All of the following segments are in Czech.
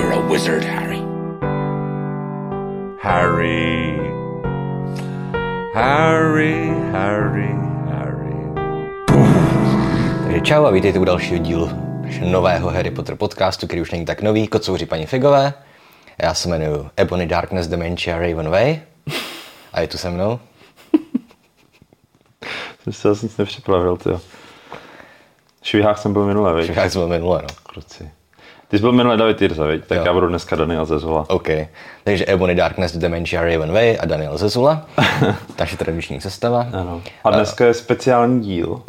You're a wizard, Harry. Harry. Harry, Harry, Harry. Takže čau a vítejte u dalšího dílu nového Harry Potter podcastu, který už není tak nový, kocouři paní Figové. Já se jmenuji Ebony Darkness Dementia Raven Way a je tu se mnou. Jsem si zase nic nepřipravil, ty. Švihák jsem byl minule, veď? Jak jsme minule, no. Kruci. Ty jsi byl minule David Jirza, veď? Tak Jo. já budu dneska Daniel Zezola. OK. Takže Ebony Darkness Dementia Raven Way a Daniel Zezula. Naše tradiční sestava. Ano. A dneska je speciální díl,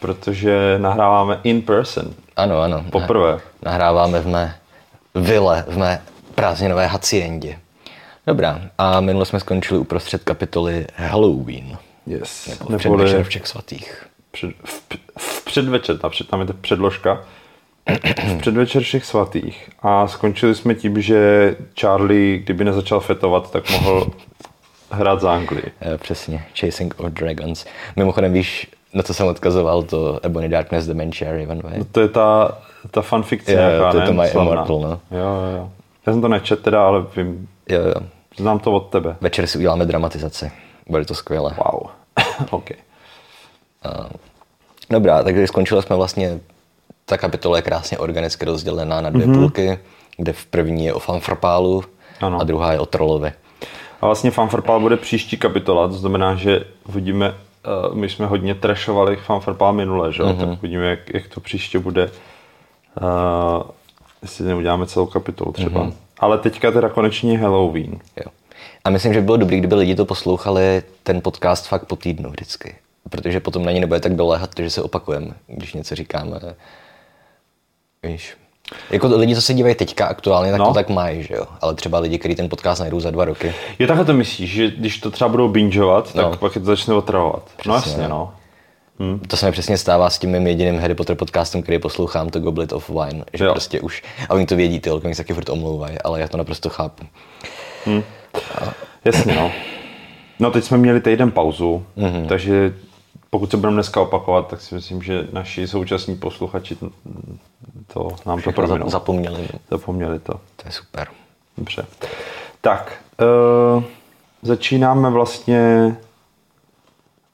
protože nahráváme in person. Ano, ano. Poprvé. Nahráváme v mé vile, v mé prázdninové haciendě. Dobrá, a minule jsme skončili uprostřed kapitoly Halloween. Yes. Nebo předvečer všech svatých. před, v, v předvečer, ta před, tam je ta předložka, v předvečer všech svatých a skončili jsme tím, že Charlie, kdyby nezačal fetovat, tak mohl hrát za Anglii. Eh, Přesně, Chasing of Dragons. Mimochodem víš, na co jsem odkazoval, to Ebony Darkness Dementia Ravenway. No to je ta, ta fanfikce Jo, jo, nějaká, to je to My. Immortal, no. Jo, jo. Já jsem to nečet teda, ale vím, Jo, jo. znám to od tebe. Večer si uděláme dramatizaci. Bude to skvělé. Wow. OK. Dobrá, takže skončili jsme vlastně, ta kapitola je krásně organicky rozdělená na dvě mm-hmm. půlky, kde v první je o fanfrpálu Ano. a druhá je o trolovi. A vlastně Fanfarpal bude příští kapitola, to znamená, že uvidíme, uh, my jsme hodně trashovali Fanfarpal minule, že? Mm-hmm. tak uvidíme, jak, jak to příště bude, uh, jestli neuděláme celou kapitolu třeba. Mm-hmm. Ale teďka teda konečně Halloween. Jo. A myslím, že by bylo dobré, kdyby lidi to poslouchali ten podcast fakt po týdnu vždycky. Protože potom na ně nebude tak doléhat, že se opakujeme, když něco říkáme. Víš. Jako lidi, co se dívají teďka aktuálně, tak No. to tak mají, že jo. Ale třeba lidi, kteří ten podcast najdou za dva roky. Je takhle to myslíš, že když to třeba budou bingeovat, tak No. pak je to začne otravovat. no jasně, no. no. To se mi přesně stává s tím mým jediným Harry Potter podcastem, který poslouchám, to Goblet of Wine. Že Jo. prostě už, a oni to vědí, ty oni se taky furt omlouvají, ale já to naprosto chápu. Jasně, no. No teď jsme měli týden pauzu, Mhm. mm-hmm. takže pokud se budeme dneska opakovat, tak si myslím, že naši současní posluchači to nám to prominou. za- zapomněli. Zapomněli to. To je super. Dobře. Tak, uh, začínáme vlastně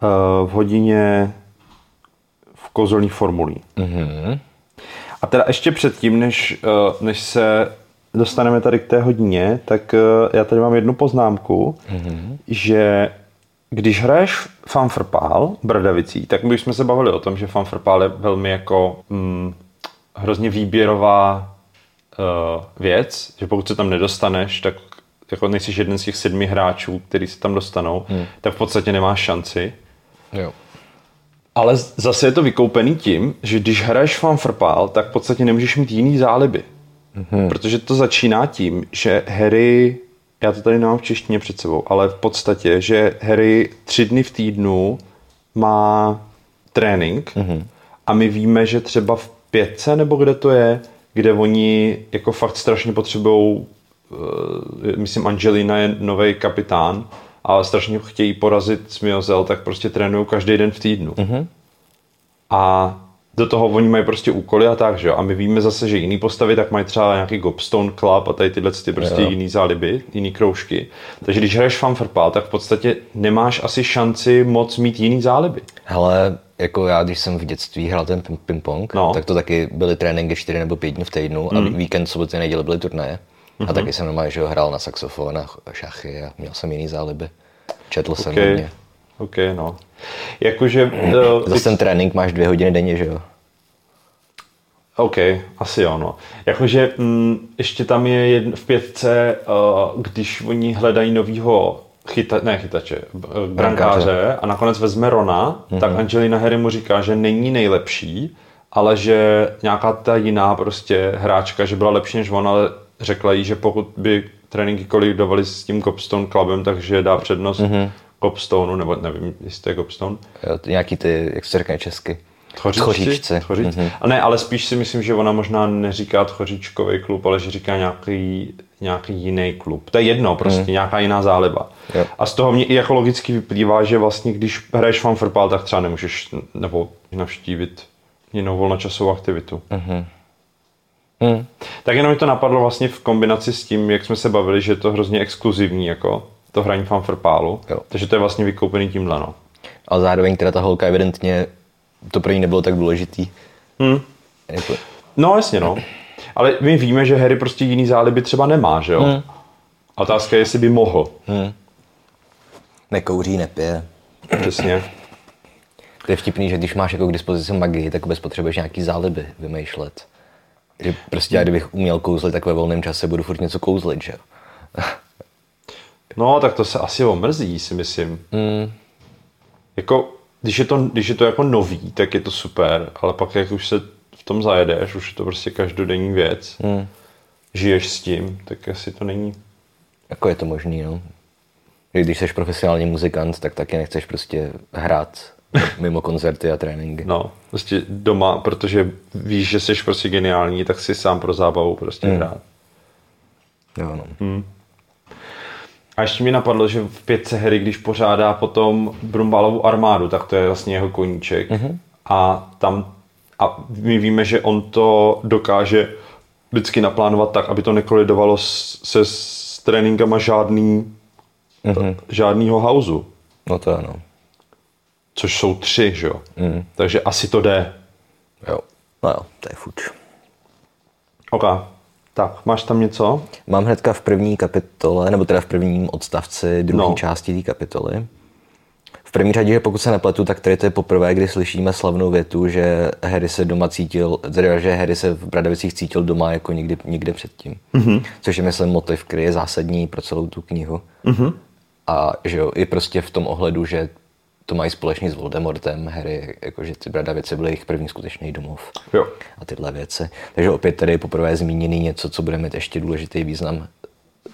uh, v hodině v kouzelných formulí. Mhm. A teda ještě předtím, než, uh, než se dostaneme tady k té hodině, tak já tady mám jednu poznámku, mm-hmm. že když hraješ fanfrpál Bradavicí, tak my už jsme se bavili o tom, že fanfrpál je velmi jako mm, hrozně výběrová uh, věc, že pokud se tam nedostaneš, tak jako nejsi jeden z těch sedmi hráčů, který se tam dostanou, hmm. tak v podstatě nemáš šanci. Jo. Ale zase je to vykoupený tím, že když hraješ fanfrpál, tak v podstatě nemůžeš mít jiný záliby. Mm-hmm. Protože to začíná tím, že Harry, já to tady nemám v češtině před sebou, ale v podstatě, že Harry tři dny v týdnu má trénink mm-hmm. a my víme, že třeba v pětce nebo kde to je, kde oni jako fakt strašně potřebují, uh, myslím Angelina je nový kapitán a strašně chtějí porazit Smiozel, tak prostě trénují každý den v týdnu. Mm-hmm. A do toho oni mají prostě úkoly a tak, že jo. A my víme zase, že jiný postavy tak mají třeba nějaký Gobstone Club a tady tyhle ty prostě Jo. jiný záliby, jiný kroužky. Takže když hraješ fanfrpál, tak v podstatě nemáš asi šanci moc mít jiný záliby. Hele, jako já, když jsem v dětství hrál ten ping- ping-pong, No. tak to taky byly tréninky 4 nebo 5 dní v týdnu a víkend, soboty, neděle byly turnaje. A taky jsem normálně, že hrál na saxofon a ch- šachy a měl jsem jiný záliby. Četl jsem OK, hodně. OK, no. Jakože... Uh, Zase ten trénink máš dvě hodiny denně, že jo? OK, asi jo, no. Jakože mm, ještě tam je jedn, v pětce, uh, když oni hledají novýho chyta, ne chytače, brankáře a nakonec vezme Rona, mm-hmm. tak Angelina Harry mu říká, že není nejlepší, ale že nějaká ta jiná prostě hráčka, že byla lepší než on, ale řekla jí, že pokud by tréninky kolidovali s tím Copstone Clubem, takže dá přednost mm-hmm. Copstoneu, nebo nevím, jestli to je Copstone. jo nějaký ty, jak se řekne česky? Tchoříčci? Tchoříčci. Tchoříč. Mm-hmm. A ne, ale spíš si myslím, že ona možná neříká tchoříčkový klub, ale že říká nějaký, nějaký jiný klub. To je jedno, prostě mm. nějaká jiná záliba. Jo. A z toho mě i jako logicky vyplývá, že vlastně když hraješ fanfrpál, tak třeba nemůžeš nebo navštívit jinou volnočasovou aktivitu. Mm. Hmm. Tak jenom mi to napadlo vlastně v kombinaci s tím, jak jsme se bavili, že je to hrozně exkluzivní, jako to hraní fanfrpálu. Jo. Takže to je vlastně vykoupený tímhle, no. A zároveň teda ta holka evidentně, to pro ní nebylo tak důležitý. Hmm. Jako, No jasně, no. Ale my víme, že Harry prostě jiný záliby třeba nemá, že jo? Hmm. A otázka je, jestli by mohl. nekouří, nepije. Přesně. To je vtipný, že když máš jako k dispozici magii, tak vůbec potřebuješ nějaký záliby vymýšlet. Že prostě já kdybych uměl kouzlit, tak ve volném čase budu furt něco kouzlit, že jo. No, tak to se asi omrzí, si myslím. Hmm. Jako, když je, to, když je to jako nový, tak je to super, ale pak jak už se v tom zajedeš, už je to prostě každodenní věc, Hmm. žiješ s tím, tak asi to není. Jako je to možný, no. Že Když jsi profesionální muzikant, tak taky nechceš prostě hrát mimo koncerty a tréninky. No, prostě doma, protože víš, že jsi prostě geniální, tak si sám pro zábavu prostě hmm. hrát. Jo, no. A ještě mi napadlo, že v pětce Harry, když pořádá potom Brumbalovu armádu, tak to je vlastně jeho koníček. Mm-hmm. A tam a my víme, že on to dokáže vždycky naplánovat tak, aby to nekolidovalo s, se s tréninkama žádný, mm-hmm. žádnýho hausu. No to ano. Což jsou tři, že jo? Mm. Takže asi to jde. Jo. No jo, to je fuč. OK. Tak, máš tam něco? Mám hnedka v první kapitole, nebo teda v prvním odstavci druhé No. části té kapitoly. V první řadě, že pokud se nepletu, tak tady to je poprvé, kdy slyšíme slavnou větu, že Harry se doma cítil, teda, že Harry se v Bradavicích cítil doma jako nikdy, nikde předtím. Mm-hmm. Což je, myslím, motiv, který je zásadní pro celou tu knihu. Mm-hmm. A že jo, i prostě v tom ohledu, že to mají společně s Voldemortem, Harry, jakože ty Bradavice byly jejich první skutečný domov Jo. a tyhle věci. Takže opět tady je poprvé zmíněný něco, co bude mít ještě důležitý význam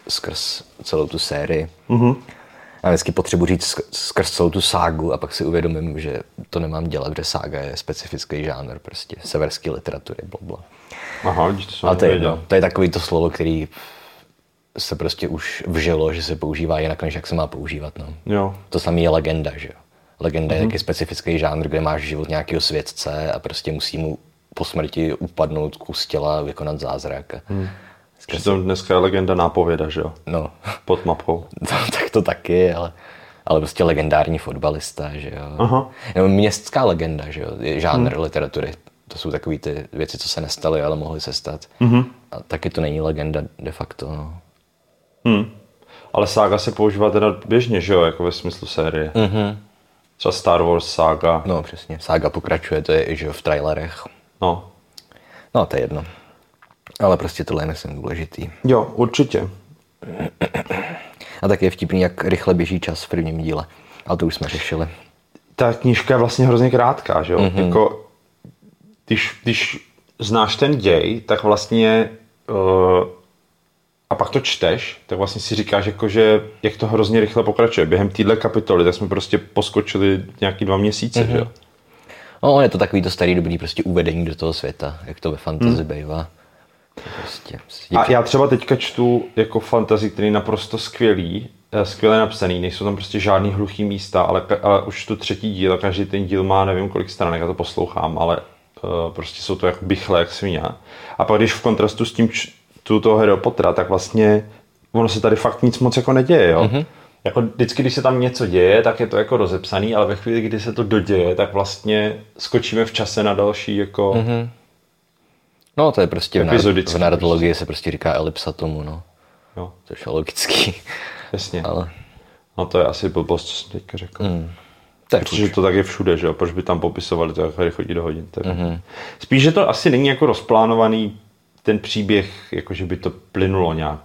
skrz celou tu sérii. Mm-hmm. Já vždycky potřebuji říct sk- skrz celou tu ságu a pak si uvědomím, že to nemám dělat, že sága je specifický žánr, prostě severské literatury, bla, bla. Aha, to jsem A to je, jedno. to je takový to slovo, který se prostě už vžilo, že se používá jinak, než jak se má používat. No. Jo. To samé je legenda, že jo. Legenda mm-hmm. je taky specifický žánr, kde máš život nějakého světce a prostě musí mu po smrti upadnout kus těla a vykonat zázrak. Mm. Přitom dneska je legenda nápověda, že jo? No, Pod mapou. to, tak to taky, ale, ale prostě legendární fotbalista, že jo. Aha. Nebo městská legenda, že jo, je žánr hmm. literatury. To jsou takové ty věci, co se nestaly, ale mohly se stát. Mm-hmm. A taky to není legenda de facto, no. Hmm. Ale sága se používá teda běžně, že jo, jako ve smyslu série. Mm-hmm. Třeba Star Wars sága. No přesně, sága pokračuje, to je i že jo, v trailerech. No. No to je jedno. Ale prostě tohle je myslím důležitý. Jo, určitě. A tak je vtipný, jak rychle běží čas v prvním díle. Ale to už jsme řešili. Ta knížka je vlastně hrozně krátká, že jo? Mm-hmm. Jako, když, když znáš ten děj, tak vlastně uh, a pak to čteš, tak vlastně si říkáš, jako, že jak to hrozně rychle pokračuje. Během téhle kapitoly, tak jsme prostě poskočili nějaký dva měsíce, mm-hmm. že jo? No, je to takový to starý dobrý prostě uvedení do toho světa, jak to ve fantasy hmm. bývá. Prostě, A já třeba teďka čtu jako fantasy, který je naprosto skvělý, eh, skvěle napsaný, nejsou tam prostě žádný hluchý místa, ale, ale už tu třetí díl a každý ten díl má nevím kolik stran, já to poslouchám, ale uh, prostě jsou to jako bychle jak svině. A pak když v kontrastu s tím čtu toho Harry Pottera, tak vlastně ono se tady fakt nic moc jako neděje, jo. Mm-hmm. Jako vždycky, když se tam něco děje, tak je to jako rozepsaný, ale ve chvíli, kdy se to doděje, tak vlastně skočíme v čase na další jako... Mm-hmm. No, to je prostě v, nar- v narratologii se prostě říká elipsa tomu, no. Jo, Což je logický. jasně. Ale No to je asi blbost, co jsem teďka řekl. Mm. to je Protože to tak je všude, že jo? Proč by tam popisovali to, jak chodí do hodin. Tak. Mm-hmm. Spíš, že to asi není jako rozplánovaný ten příběh, jako že by to plynulo nějak.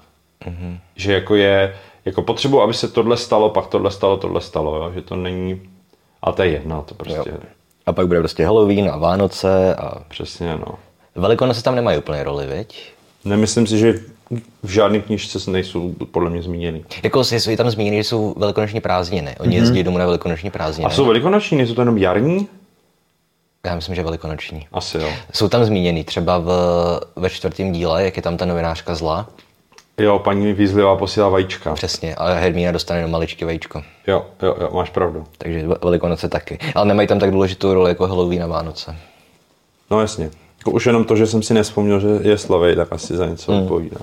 Mm-hmm. Že jako je, jako potřebuji, aby se tohle stalo, pak tohle stalo, tohle stalo, jo? že to není, ale to je jedno, to prostě, jo. A pak bude prostě Halloween a Vánoce a přesně, no. Velikonoce tam nemají úplně roli, viď? Nemyslím si, že v žádné knižce nejsou podle mě zmíněny. Jako je tam zmíněný, že jsou velikonoční prázdniny. Oni mm-hmm. jezdí domů na velikonoční prázdniny. A jsou velikonoční, nejsou to jenom jarní? Já myslím, že velikonoční. Asi jo. Jsou tam zmíněný třeba v, ve čtvrtém díle, jak je tam ta novinářka zla. Jo, paní Weasleyová posílá vajíčka. Přesně, a Hermína dostane do maličky vajíčko. Jo, jo, jo, máš pravdu. Takže ve- velikonoce taky. Ale nemají tam tak důležitou roli jako Halloween a Vánoce. No jasně. Jako už jenom to, že jsem si nespomněl, že je Slovej, tak asi za něco Hmm. odpovídá.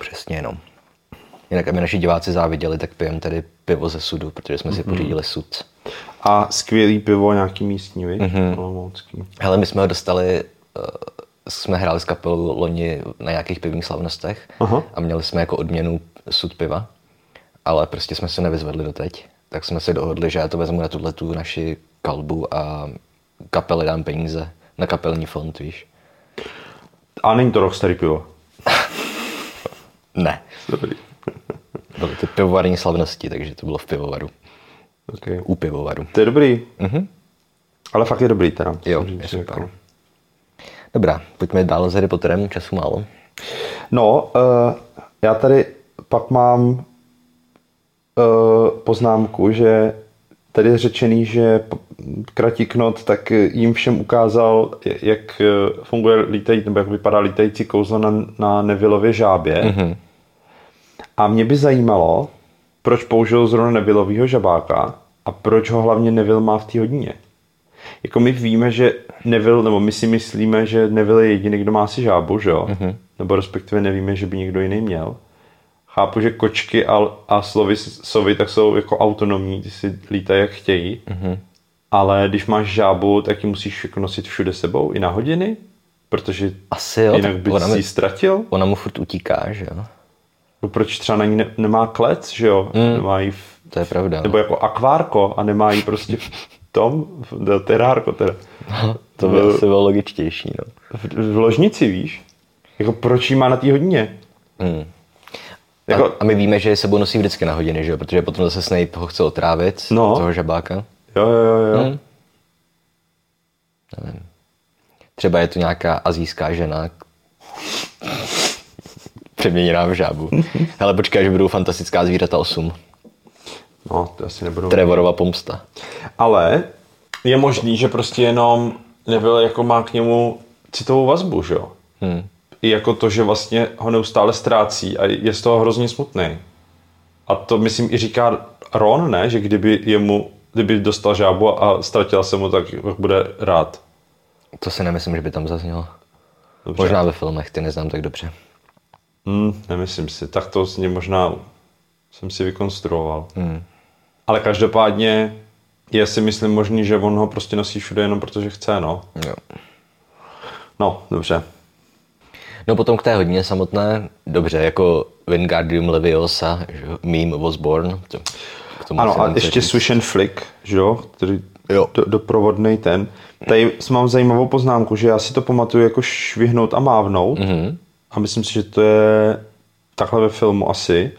Přesně, no. Jinak, aby naši diváci záviděli, tak pijem tedy pivo ze sudu, protože jsme si pořídili sud. A skvělý pivo, nějaký místní, viď? Mhm. Olomoucký. Hele, my jsme ho dostali, uh, jsme hráli s kapelou loni na nějakých pivních slavnostech Aha. a měli jsme jako odměnu sud piva, ale prostě jsme se nevyzvedli doteď. Tak jsme se dohodli, že já to vezmu na tuhle tu naši kalbu a kapely dám peníze na kapelní fond, víš. A není to rockstarý pivo. Ne. Dobrý. Byly to pivovarní slavnosti, takže to bylo v pivovaru. Okay. U pivovaru. To je dobrý. Mhm. Ale fakt je dobrý teda. Jo, je super. jako. Dobrá, pojďme dál s Harry Potterem, času málo. No, uh, já tady pak mám uh, poznámku, že tady je řečený, že Kratiknot tak jim všem ukázal, jak eh, funguje lítají, nebo jak vypadá lítající kouzlo na, na Nevillově žábě. Mm-hmm. A mě by zajímalo, proč použil zrovna Nevillovýho žabáka a proč ho hlavně Neville má v té hodině. Jako my víme, že Neville, nebo my si myslíme, že Neville je jediný, kdo má si žábu, že jo? Mm-hmm. Nebo respektive nevíme, že by někdo jiný měl. Chápu, že kočky a, a slovy, sovy tak jsou jako autonomní, ty si lítají jak chtějí. Mm-hmm. Ale když máš žábu, tak ji musíš jako nosit všude sebou, i na hodiny, protože Asi jo, jinak bys ona, ji ztratil. ona mu furt utíká, že jo? No proč třeba na ní ne, nemá klec, že jo? Mm. Nemá jí v, To je pravda. nebo jako akvárko a nemá jí prostě v tom, v terárko teda. to by asi bylo logičtější, no. V, v ložnici, víš? Jako proč jí má na té hodině? Hmm. Jako, A, a my víme, že je sebou nosí vždycky na hodiny, že jo? Protože potom zase Snape ho chce otrávit, No. toho žabáka. jo, jo, jo, jo. Hmm. Nevím. Třeba je to nějaká azijská žena, přeměněná v žábu. Ale počkej, že budou fantastická zvířata 8. No, to asi nebudou. Trevorova pomsta. Ale je možný, že prostě jenom nebyl jako má k němu citovou vazbu, že jo? Hmm. I jako to, že vlastně ho neustále ztrácí a je z toho hrozně smutný. A to myslím i říká Ron, ne? Že kdyby jemu, kdyby dostal žábu a ztratila se mu, tak bude rád. To si nemyslím, že by tam zaznělo. Dobře. Možná ve filmech, ty neznám tak dobře. Hmm, nemyslím si. Tak to z něj možná jsem si vykonstruoval. Hmm. Ale každopádně je si myslím možný, že on ho prostě nosí všude jenom protože chce, no. Jo. No, dobře. No potom k té hodině samotné, dobře, jako Wingardium Leviosa, že meme was born. To, k tomu Ano, a ještě říct. Swish and Flick, že jo, který Jo. do, doprovodný ten. Tady mám zajímavou poznámku, že já si to pamatuju jako švihnout a mávnout. Mhm. Mm-hmm. A myslím si, že to je takhle ve filmu asi.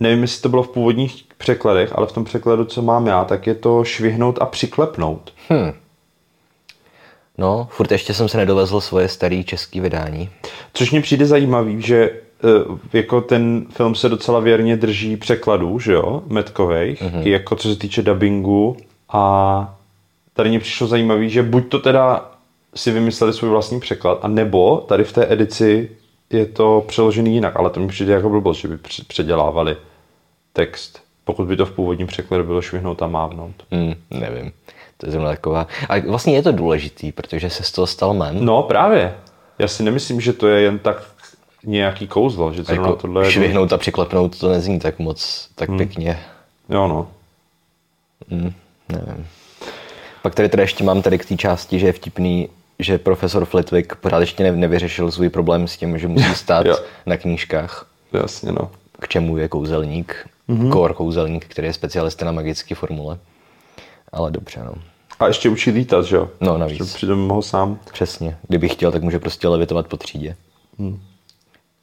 Nevím, jestli to bylo v původních překladech, ale v tom překladu, co mám já, tak je to švihnout a přiklepnout. No, furt ještě jsem se nedovezl svoje staré české vydání. Což mně přijde zajímavý, že eh, jako ten film se docela věrně drží překladů, že jo, metkovejch, mm-hmm. i jako co se týče dubbingu a tady mě přišlo zajímavý, že buď to teda si vymysleli svůj vlastní překlad, a nebo tady v té edici je to přeložený jinak, ale to mi přijde jako blbost, že by př- předělávali text, pokud by to v původním překladu bylo švihnout a mávnout. Hmm, nevím. To je zrovna taková. Ale vlastně je to důležitý, protože se z toho stal mem. No právě. Já si nemyslím, že to je jen tak nějaký kouzlo, že zrovna jako tohle je... švihnout a přiklepnout to nezní tak moc, tak hmm. pěkně. Jo no. Hmm, nevím. Pak tady teda ještě mám tady k té části, že je vtipný, že profesor Flitwick pořád ještě ne- nevyřešil svůj problém s tím, že musí stát Jo. na knížkách, Jasně, no. k čemu je kouzelník, Mhm. mm-hmm. core kouzelník, který je specialista na magické formule. Ale dobře, no. A ještě učí lítat, že jo? No, navíc. Že přitom mohl sám. Přesně. Kdybych chtěl, tak může prostě levitovat po třídě. Hmm.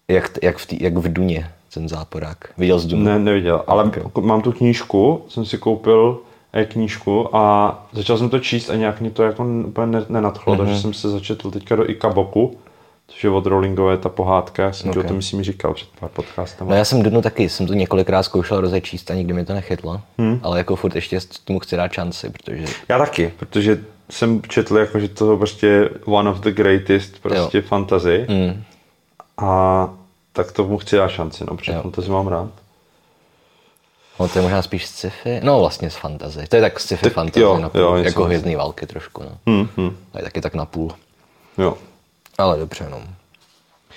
Jak, jak, v tý, jak v Duně, ten záporák. Viděl jsi Dunu? Ne, neviděl. Ale okay. mám tu knížku, jsem si koupil knížku a začal jsem to číst a nějak mě to jako úplně ne- nenadchlo, mm-hmm. takže jsem se začetl teďka do Ikaboku, což je od Rowlingové ta pohádka, já jsem okay. O tom myslím říkal před pár podcastama. No já jsem Dunu taky, jsem to několikrát zkoušel rozečíst a nikdy mi to nechytlo. Hmm. Ale jako furt ještě tomu chci dát šanci, protože Já taky, protože jsem četl, jako, že to je prostě one of the greatest prostě Jo. fantasy mm, a tak tomu chci dát šanci, no, protože Jo. fantasy mám rád. No, to je možná spíš sci-fi, no vlastně z fantasy. To je tak sci-fi Tak fantasy, jo, napůl, jo, něco jako vlastně. hvězdný války trošku. No. Hmm, hmm. To je taky tak napůl. Jo. Ale dobře, no.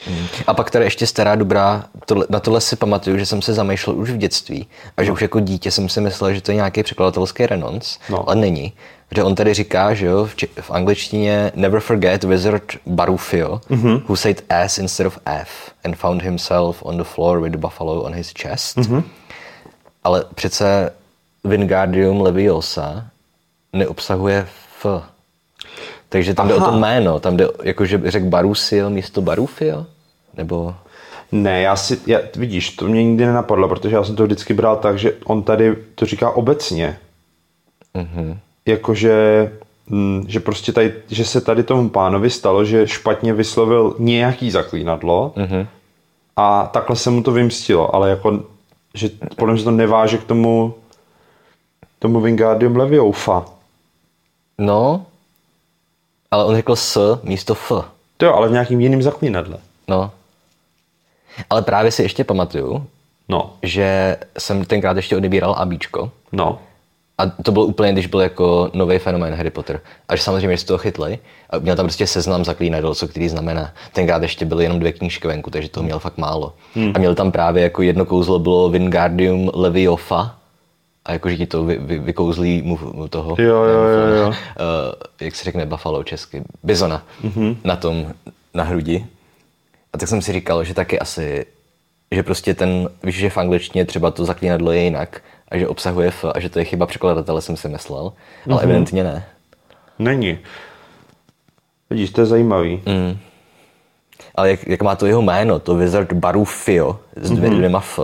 Mm. A pak tady ještě stará dobrá, tohle, na tohle si pamatuju, že jsem se zamýšlel už v dětství a že už jako dítě jsem si myslel, že to je nějaký překladatelský renonc, No. ale není. Že on tady říká, že jo, v, či- v angličtině never forget wizard Barufio, Mhm. who said S instead of F and found himself on the floor with the buffalo on his chest. Mhm. Ale přece Wingardium Leviosa neobsahuje F. Takže tam jde o Aha. to jméno, tam jde, jako že by řekl Barusio místo Barufio? Nebo... Ne, já si, já, vidíš, to mě nikdy nenapadlo, protože já jsem to vždycky bral tak, že on tady to říká obecně. Mm-hmm. Jakože, mm, že prostě tady, že se tady tomu pánovi stalo, že špatně vyslovil nějaký zaklínadlo mm-hmm. a takhle se mu to vymstilo, ale jako, že podle mě se to neváže k tomu tomu Wingardium Leviosa. No, ale on řekl S místo F. To jo, ale v nějakým jiným zaklínadle. No. Ale právě si ještě pamatuju, No, že jsem tenkrát ještě odebíral ABčko. no. A to bylo úplně, když byl jako nový fenomén Harry Potter. A že samozřejmě že z toho chytli. A měl tam prostě seznam zaklínadel, co který znamená. Tenkrát ještě byly jenom dvě knížky venku, takže toho měl fakt málo. Hmm. A měl tam právě jako jedno kouzlo bylo Wingardium Leviosa. A jakože ti to vy, vy, vykouzlí mu, mu toho. Jo, jo, jo, jo. Uh, jak se řekne buffalo česky? Bizona. Mm-hmm. Na tom, na hrudi. A tak jsem si říkal, že taky asi, že prostě ten, víš, že v angličtině třeba to zaklínadlo je jinak a že obsahuje F a že to je chyba překladatele, jsem si myslel, ale mm-hmm. evidentně ne. Není. Vidíš, to je zajímavý. Mm. Ale jak, jak má to jeho jméno, to Wizard Barufio s dvě, mm-hmm. dvěma F,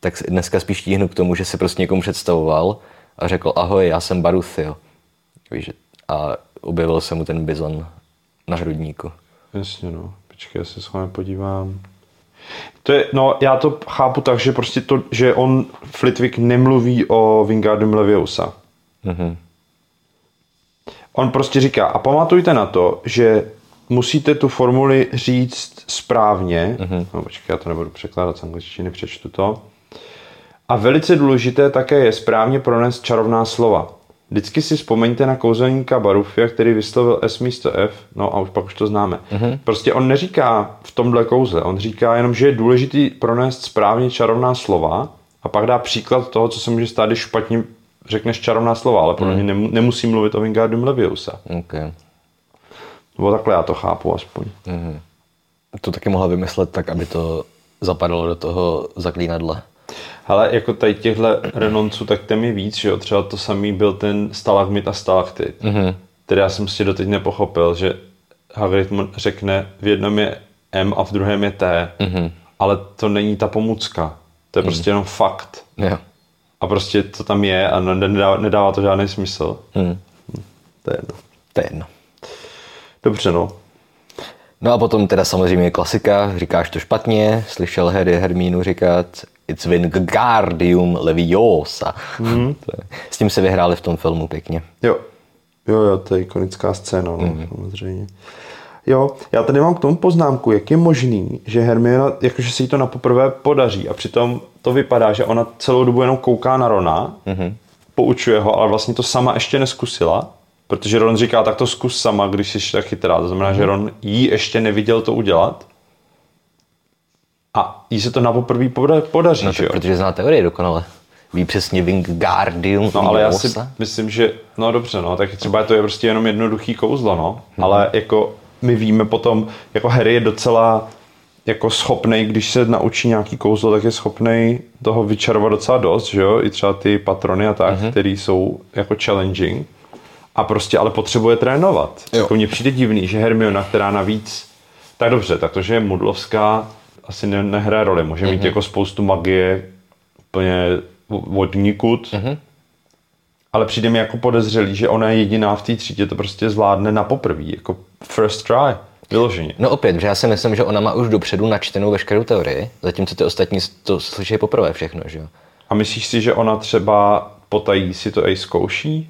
tak dneska spíš tíhnu k tomu, že si prostě někomu představoval a řekl, ahoj, já jsem Barufio. Víš, a objevil se mu ten bizon na hrudníku. Jasně, no. Počkej, já se s vámi podívám. To je, no, já to chápu tak, že prostě to, že on, Flitwick, nemluví o Wingardium Leviosa. Mhm. On prostě říká, a pamatujte na to, že musíte tu formuli říct správně. Mm-hmm. No, počkej, já to nebudu překládat z angličtiny, přečtu to. A velice důležité také je správně pronést čarovná slova. Vždycky si vzpomeňte na kouzelníka Barufia, který vyslovil S místo F, no a už pak už to známe. Mm-hmm. Prostě on neříká v tomhle kouzle, on říká jenom, že je důležitý pronést správně čarovná slova a pak dá příklad toho, co se může stát, když špatně řekneš čarovná slova, ale podle mě mm. nemusí mluvit o Wingardium Leviosa. Okay. Nebo takhle já to chápu aspoň. Mm. To taky mohla vymyslet tak, aby to zapadalo do toho zaklínadla. Ale jako tady těchhle renonců, tak tam je víc, že jo? Třeba to samý byl ten stalagmit a stalaktit. Mm-hmm. Který já jsem si doteď nepochopil, že Hagrid řekne, v jednom je M a v druhém je T, mm-hmm. ale to není ta pomůcka. To je mm. prostě jenom fakt. Jo. A prostě to tam je a nedává, nedává to žádný smysl. Mm. To je jedno. To je jedno. Dobře, no. No a potom teda samozřejmě klasika, říkáš to špatně, slyšel Harry Hermínu říkat It's Wingardium Leviosa. Mm. S tím se vyhráli v tom filmu pěkně. Jo, jo, jo, to je ikonická scéna, no, mm. samozřejmě. Jo, já tady mám k tomu poznámku, jak je možný, že Hermiona, jakože si jí to na poprvé podaří a přitom to vypadá, že ona celou dobu jenom kouká na Rona, mm-hmm. poučuje ho, ale vlastně to sama ještě neskusila, protože Ron říká, tak to zkus sama, když jsi tak chytrá. To znamená, mm-hmm. že Ron jí ještě neviděl to udělat a jí se to na poprvé podaří, no, že jo? Protože zná teorie dokonale. Ví přesně Wingardium No ale já si myslím, že, no dobře, no, tak třeba to je prostě jenom jednoduchý kouzlo, no, hmm. ale jako my víme potom, jako Harry je docela jako schopný, když se naučí nějaký kouzlo, tak je schopný toho vyčarovat docela dost, že jo, i třeba ty patrony a tak, hmm. který jsou jako challenging a prostě ale potřebuje trénovat. Jo. Jako mně přijde divný, že Hermiona, která navíc, tak dobře, tak to, že je mudlovská, asi ne, nehraje roli, může mít jako spoustu magie úplně od nikud, mm-hmm. ale přijde mi jako podezřelý, že ona je jediná v té třídě, to prostě zvládne na poprvé, jako first try, vyloženě. No opět, že já si myslím, že ona má už dopředu načtenou veškerou teorii, zatímco ty ostatní to slyší poprvé všechno, že jo? A myslíš si, že ona třeba potají si to i zkouší?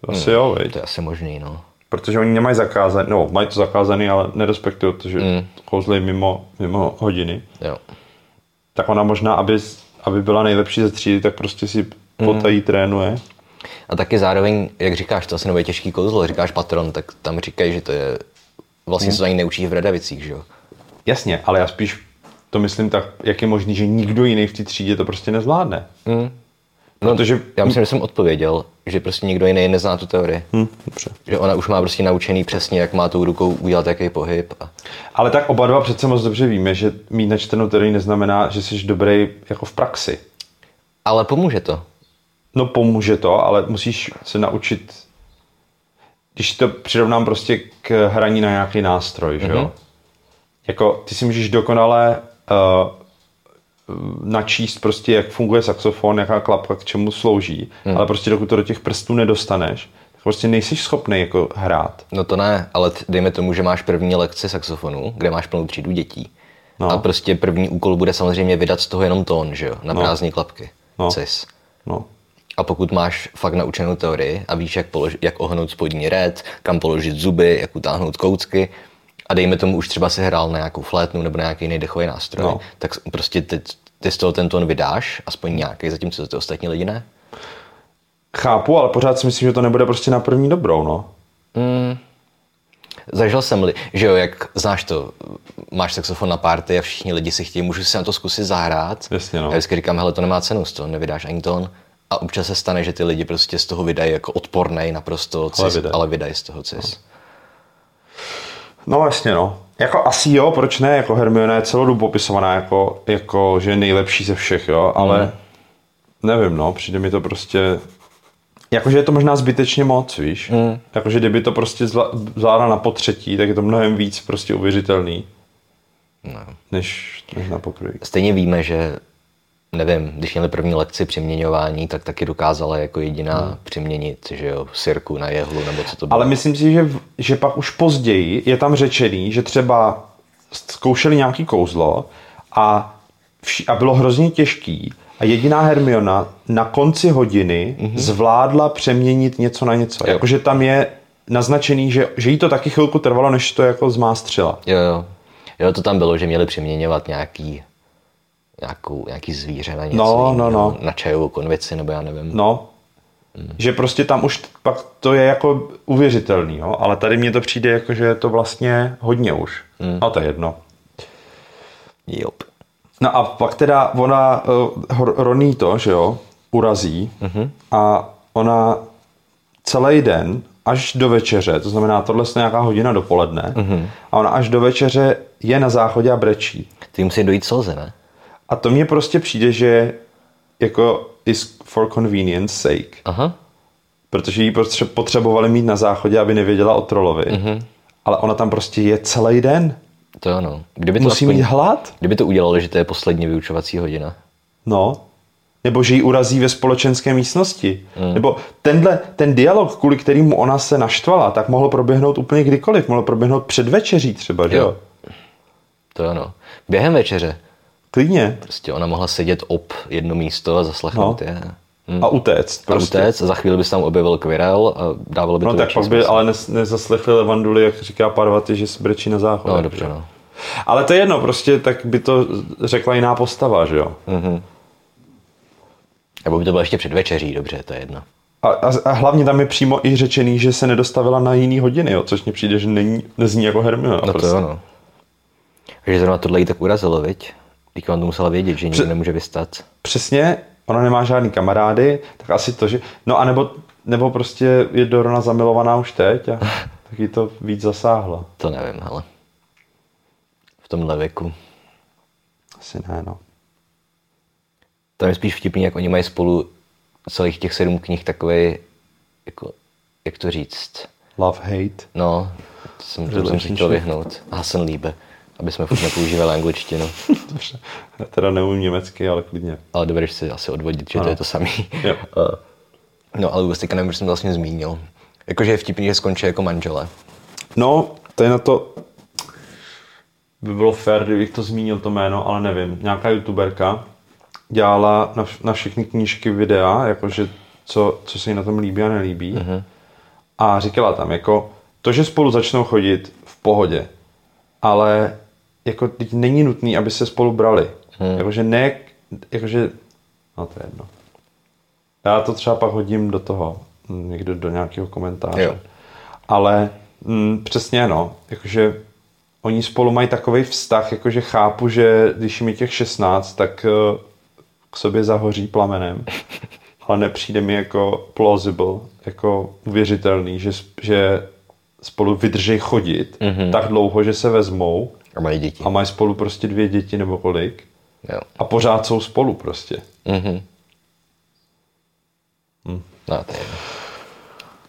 To asi jo, veď? To je asi možný, no. Protože oni nemají zakázané, no mají to zakázané, ale nerespektují to, že mm. kouzlej mimo, mimo hodiny. Jo. Tak ona možná, aby, aby byla nejlepší ze třídy, tak prostě si potají trénuje. A taky zároveň, jak říkáš, to asi nebude těžký kouzlo, říkáš patron, tak tam říkají, že to je Vlastně se to ani neučí v Redavicích, že jo? Jasně, ale já spíš to myslím tak, jak je možný, že nikdo jiný v té třídě to prostě nezvládne. No, Protože... Já myslím, že jsem odpověděl, že prostě nikdo jiný nezná tu teorii. Hm, dobře. Že ona už má prostě naučený přesně, jak má tou rukou udělat jaký pohyb. A... Ale tak oba dva přece moc dobře víme, že mít načtenou teorii neznamená, že jsi dobrý jako v praxi. Ale pomůže to. No pomůže to, ale musíš se naučit, když to přirovnám prostě k hraní na nějaký nástroj, že jo? Jako ty si můžeš dokonale uh, načíst prostě, jak funguje saxofon, jaká klapka k čemu slouží, ale prostě dokud to do těch prstů nedostaneš, tak prostě nejsi schopný jako hrát. No to ne, ale dejme tomu, že máš první lekci saxofonu, kde máš plnou třídu dětí. No. A prostě první úkol bude samozřejmě vydat z toho jenom tón, že jo? Na prázdní klapky. No. Cis. No. A pokud máš fakt naučenou teorii a víš, jak, polož- jak ohnout spodní red, kam položit zuby, jak utáhnout koucky, a dejme tomu už třeba si hrál na nějakou flétnu nebo na nějaký jiný dechový nástroj, No. tak prostě ty, ty z toho ten tón vydáš, aspoň nějaký, zatímco ty ostatní lidi ne. Chápu, ale pořád si myslím, že to nebude prostě na první dobrou, no. Zažil jsem, li- že jo, jak znáš to, máš saxofon na party a všichni lidi si chtějí, můžu si na to zkusit zahrát. Jasně, no. Já vždycky říkám, hele, to nemá cenu, z toho nevydáš ani tón. A občas se stane, že ty lidi prostě z toho vydají jako odpornej naprosto cis, Ale ale, vydají. ale vydají z toho cis. No jasně, no. Jako asi jo, proč ne, jako Hermione je celou dobu popisovaná jako, jako že je nejlepší ze všech, jo, ale nevím, no, přijde mi to prostě, jakože je to možná zbytečně moc, víš, mm. jakože kdyby to prostě zvládla na potřetí, tak je to mnohem víc prostě uvěřitelný, No. než, než na poprvé. Stejně víme, že nevím, když měli první lekci přeměňování, tak taky dokázala jako jediná Hmm. přeměnit, že jo, sirku na jehlu, nebo co to bylo. Ale myslím si, že, že pak už později je tam řečený, že třeba zkoušeli nějaký kouzlo a, vši, a bylo hrozně těžký a jediná Hermiona na konci hodiny mm-hmm. zvládla přeměnit něco na něco. Jo. Jakože tam je naznačený, že, že jí to taky chvilku trvalo, než to jako zmástřila. Jo, jo. Jo, to tam bylo, že měli přeměňovat nějaký, nějakou, nějaký zvíře na něco No, no, no. na čajovou konvici, nebo já nevím. No, že prostě tam už pak to je jako uvěřitelný, jo? ale tady mně to přijde jako, že je to vlastně hodně už. Mm. No to je jedno. Jop. No a pak teda ona uh, Roný to, že jo, urazí mm-hmm. a ona celý den až do večeře, to znamená tohle je nějaká hodina dopoledne, mm-hmm. a ona až do večeře je na záchodě a brečí. Ty musí dojít slze, ne? A to mně prostě přijde, že jako is for convenience sake, Aha. protože ji potře- potřebovali mít na záchodě, aby nevěděla o trolovi. Mm-hmm. Ale ona tam prostě je celý den. To ano. Kdyby to, Musí aspoň, mít hlad. kdyby to udělali, že to je poslední vyučovací hodina. No. Nebo že ji urazí ve společenské místnosti. Mm. Nebo tenhle, ten dialog, kvůli kterému ona se naštvala, tak mohl proběhnout úplně kdykoliv. Mohl proběhnout před večeří třeba, že jo? Jo. To ano. Během večeře. Klidně. Prostě ona mohla sedět ob jedno místo a zaslechnout No. je. A utéct. A Prostě. utéct, a za chvíli by se tam objevil Quirrell a dávalo by No to tak větší pak by smysl. ale nes, nezaslechli Levanduli, jak říká Parvati, že se brečí na záchodě. No dobře, no. Ale to je jedno, prostě tak by to řekla jiná postava, že jo? Nebo by to bylo ještě před večeří, dobře, to je jedno. A, a, a hlavně tam je přímo i řečený, že se nedostavila na jiný hodiny, jo? což mně přijde, že není, nezní jako Hermiona. No prostě. to jo, no. Že zrovna tohle jí tak urazilo, viď? Teď on to musela vědět, že nikdo nemůže vystat. Přesně, ona nemá žádný kamarády, tak asi to, že... No a nebo, nebo prostě je do Rona zamilovaná už teď a tak jí to víc zasáhlo. To nevím, ale v tomhle věku. Asi ne, no. Tam je spíš vtipný, jak oni mají spolu celých těch sedm knih takový, jako, jak to říct, Love, hate. no, to jsem, to jsem si chtěl vyhnout. Hasen líbe, aby jsme furt nepoužívali angličtinu. Dobře. Já teda neumím německy, ale klidně. Ale dovedeš si asi odvodit, že to Ano. je to samý. Jo. Eh, no ale vůbec teďka nevím, že jsem to vlastně zmínil. Jakože je vtipný, že skončí jako manžele. No, to je na to... By bylo fér, kdybych to zmínil to jméno, ale nevím. Nějaká youtuberka dělala na, na všechny knížky videa, jakože co, co se jí na tom líbí a nelíbí. Mm-hmm. A říkala tam, jako to, že spolu začnou chodit v pohodě, ale jako teď není nutný, aby se spolu brali. Hmm. Jakože ne, jakože, no to je jedno. Já to třeba pak hodím do toho, hm, někdo do nějakého komentáře. Jo. Ale Mm, přesně, no. Jakože oni spolu mají takový vztah, jakože chápu, že když je těch 16, tak uh, k sobě zahoří plamenem. Ale nepřijde mi jako plausible, jako uvěřitelný, že, že spolu vydrží chodit mm-hmm. tak dlouho, že se vezmou A mají děti. a mají spolu prostě dvě děti nebo kolik Jo. a pořád jsou spolu prostě. Mhm. No, to je.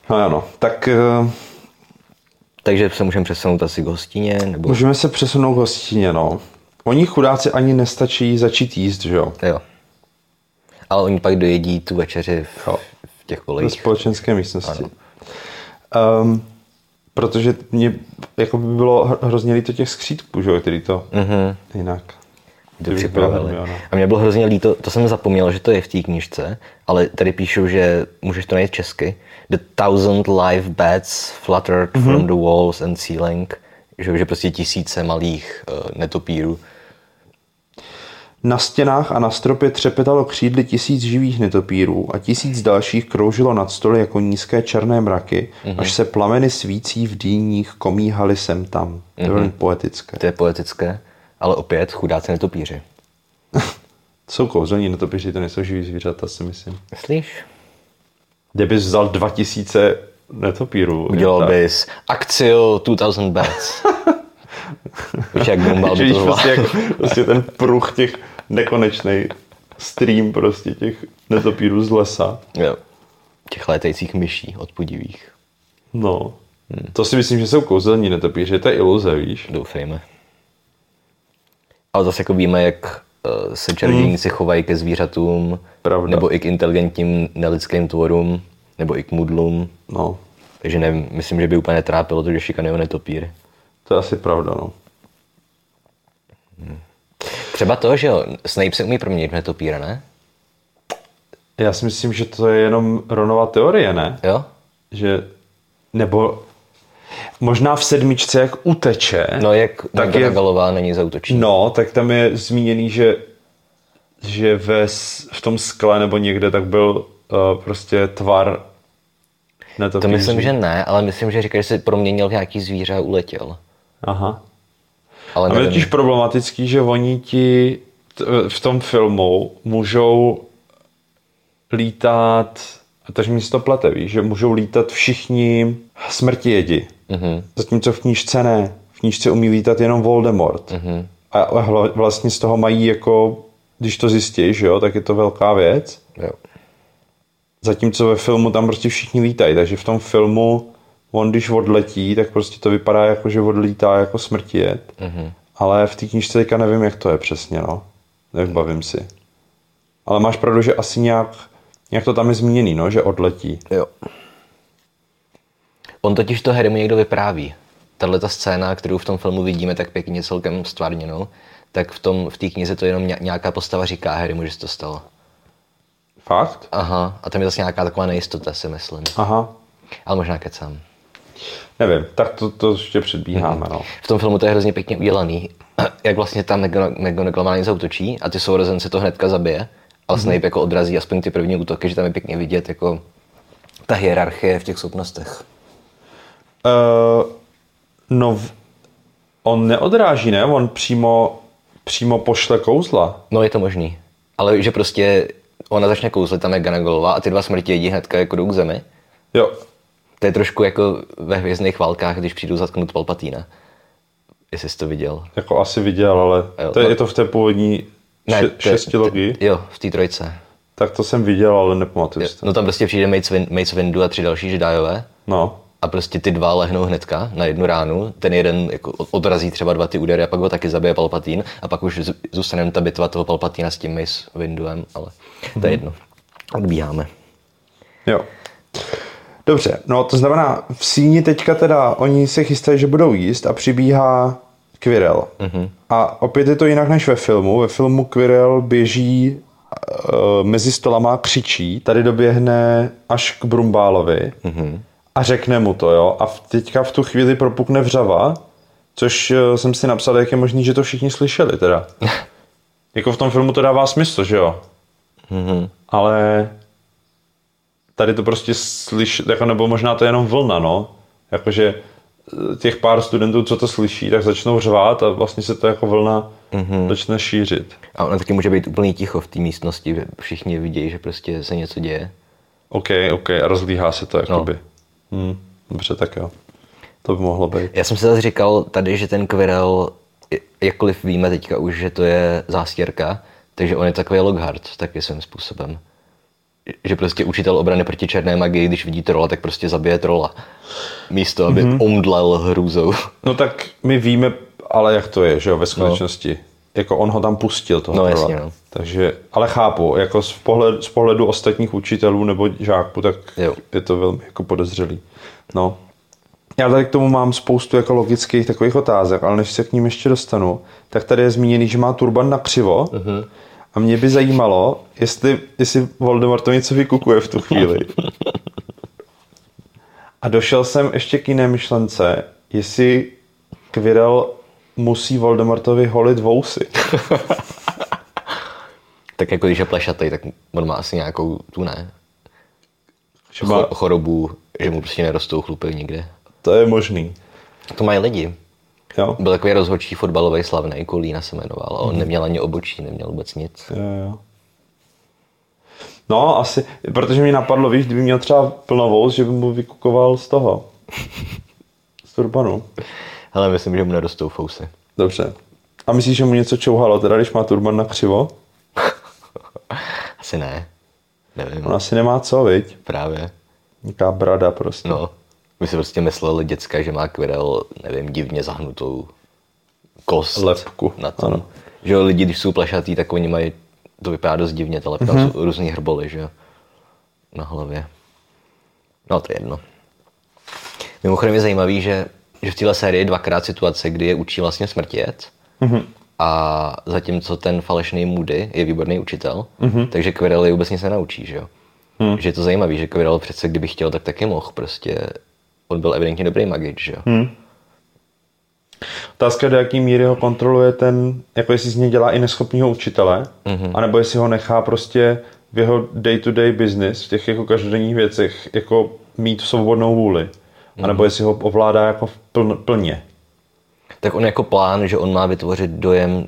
No ano, tak uh, Takže se můžeme přesunout asi k hostině, nebo... můžeme se přesunout k hostině, no. Oni chudáci ani nestačí začít jíst, že jo? Jo. Ale oni pak dojedí tu večeři v, Jo. v těch Ve kolejích. společenské místnosti. Um, protože mě jako by bylo hro- hrozně líto těch skřítků, že jo, který to mm-hmm. jinak. To připravili. A mě bylo hrozně líto, to jsem zapomněl, že to je v té knižce, ale tady píšou, že můžeš to najít česky. The thousand live bats fluttered mm-hmm. from the walls and ceiling. Že, že prostě tisíce malých uh, netopírů. Na stěnách a na stropě třepetalo křídly tisíc živých netopírů a tisíc dalších kroužilo nad stoly jako nízké černé mraky, mm-hmm. až se plameny svící v dýních komíhaly sem tam. To je velmi poetické. To je poetické, ale opět chudáci netopíři. Jsou kouzelní netopíři, to nejsou živý zvířata, si myslím. Myslíš? Kdybys vzal 2000 netopírů. Udělal tak- bys Axio 2000 bats. Víš, jak Gumball Že by to prostě, jak, prostě ten pruh těch nekonečný stream prostě těch netopírů z lesa. Jo. Těch létajících myší odpudivých. No. To si myslím, že jsou kouzelní netopíři, to je iluze, víš. Doufejme. Ale zase jako víme, jak eh, se čarodějníci chovají ke zvířatům, Pravda. nebo i k inteligentním nelidským tvorům, nebo i k mudlům. No, Takže nevím, myslím, že by úplně netrápilo to, že šikanují netopíry. to je asi pravda, no. Třeba to, že jo, Snape se umí proměnit v netopíra, ne? Já si myslím, že to je jenom Ronova teorie, ne? Jo? Že, nebo možná v sedmičce, jak uteče, No jak tak je, McGonagallová není zautočí. no, tak tam je zmíněný, že, že ve, v tom skle nebo někde tak byl uh, prostě tvar to netopíří. myslím, že ne, ale myslím, že říká, že se proměnil v nějaký zvíře a uletěl. Aha. Ale A je totiž problematický, že oni ti t- v tom filmu můžou lítat, a takže mi se to plete, víš, že můžou lítat všichni smrti jedi. Mm-hmm. Zatímco v knížce ne. V knížce umí lítat jenom Voldemort. Mm-hmm. A a hla- vlastně z toho mají jako, když to zjistíš, jo, tak je to velká věc. Jo. Zatímco ve filmu tam prostě všichni lítají, takže v tom filmu on když odletí, tak prostě to vypadá jako, že odlítá jako smrtijet. Mm-hmm. Ale v té knižce teďka nevím, jak to je přesně, no. Nevybavím si. Ale máš pravdu, že asi nějak, nějak to tam je zmíněný, no, že odletí. Jo. On totiž to Harrymu někdo vypráví. Tahle ta scéna, kterou v tom filmu vidíme tak pěkně celkem stvárněnou, tak v tom v té knize to jenom ně- nějaká postava říká Harrymu, že se to stalo. Fakt? Aha, a tam je zase nějaká taková nejistota, si myslím. Aha. Ale možná kecám. Nevím, tak to, to ještě předbíháme, no. V tom filmu to je hrozně pěkně udělaný. Jak vlastně tam McGona- McGonagall na ně zautočí a ty sourozenci to hnedka zabije. A Snape jako odrazí aspoň ty první útoky, že tam je pěkně vidět jako ta hierarchie v těch schopnostech. Uh, no, on neodráží, ne? On přímo, přímo pošle kouzla. No je to možný. Ale že prostě ona začne kouzlit, tam je Ganagolová a ty dva smrti jedí hnedka jako jdou k zemi. Jo, To je trošku jako ve hvězdných válkách, když přijdou zatknout Palpatína. Jestli jsi to viděl. jako asi viděl, ale Jo, to je, no. je to v té původní še, to je- šestilogii. Jo, v té trojce. Tak to jsem viděl, ale nepamatuju si. No tam prostě přijde Mace, Win- Mace Windu a tři další židajové. No, A prostě ty dva lehnou hnedka na jednu ránu. Ten jeden jako od- odrazí třeba dva ty údery a pak ho taky zabije Palpatín. A pak už zůstane ta bitva toho Palpatína s tím Mace Winduem, ale to je jedno. Odbíháme. jo. Dobře, no to znamená, v síni teďka teda oni se chystají, že budou jíst a přibíhá Quirrell. Mm-hmm. A opět je to jinak než ve filmu. Ve filmu Quirrell běží uh, mezi stolama křičí. Tady doběhne až k Brumbálovi mm-hmm. a řekne mu to, jo. A teďka v tu chvíli propukne vřava, což uh, jsem si napsal, jak je možný, že to všichni slyšeli teda. jako v tom filmu to dává smysl, že jo. Mm-hmm. Ale tady to prostě slyš, jako, nebo možná to je jenom vlna, no. Jakože eh, těch pár studentů, co to slyší, tak začnou řvát a vlastně se to jako vlna mm-hmm. začne šířit. A ono taky může být úplný ticho v té místnosti, všichni vidějí, že prostě se něco děje. OK, OK, a rozlíhá se to jakoby. No. Hmm, dobře, tak jo. To by mohlo být. Já jsem si zase říkal tady, že ten Quirrell, jakkoliv víme teďka už, že to je zástěrka, takže on je takový Lockhart taky svým způsobem. Že prostě učitel obrany proti černé magii, když vidí trola, tak prostě zabije trola. Místo, aby mm-hmm. omdlel hrůzou. No tak my víme, ale jak to je, že jo, ve skutečnosti. No. Jako on ho tam pustil, toho no, trola. Jasně, no. Takže, ale chápu, jako z pohledu, z pohledu ostatních učitelů nebo žáků, tak jo. je to velmi jako podezřelý. No. Já tady k tomu mám spoustu jako logických takových otázek, ale než se k ním ještě dostanu, tak tady je zmíněný, že má turban na křivo uh-huh. A mě by zajímalo, jestli, jestli Voldemort to něco vykukuje v tu chvíli. A došel jsem ještě k jiné myšlence, jestli Quirrell musí Voldemortovi holit vousy. tak jako když je plešatý, tak on má asi nějakou tu ne. Má... Chorobu, že mu prostě nerostou chlupy nikde. To je možný. To mají lidi. Jo. Byl takový rozhodčí fotbalový slavný, Kolína se jmenoval. On hmm. neměl ani obočí, neměl vůbec nic. Jo, jo. No, asi, protože mi napadlo, víš, kdyby měl třeba plnovou, že by mu vykukoval z toho. z turbanu. Ale myslím, že mu nerostou fousy. Dobře. A myslíš, že mu něco čouhalo, teda když má turban na křivo? asi ne. Nevím. On asi nemá co, viď? Právě. Nějaká brada prostě. No. My si prostě mysleli děcka, že má Quirrell, nevím, divně zahnutou kost. Lepku. Na tom. Ano. Že lidi, když jsou plešatý, tak oni mají, to vypadá dost divně, ta lepka, mm-hmm. jsou různý hrboly, že na hlavě. No to je jedno. Mimochodem je zajímavý, že, že v téhle sérii je dvakrát situace, kdy je učí vlastně smrtět. Mm-hmm. A zatímco ten falešný Moody je výborný učitel, mm-hmm. takže Quirrell je vůbec nic nenaučí, že jo. Mm. Že je to zajímavé, že Quirrell přece kdyby chtěl, tak taky mohl prostě on byl evidentně dobrý magik, že jo? Hmm. Otázka, do jaký míry ho kontroluje ten, jako jestli z něj dělá i neschopného učitele, mm-hmm. anebo jestli ho nechá prostě v jeho day-to-day business, v těch jako každodenních věcech, jako mít svobodnou vůli. Mm-hmm. Anebo jestli ho ovládá jako pln, plně. Tak on jako plán, že on má vytvořit dojem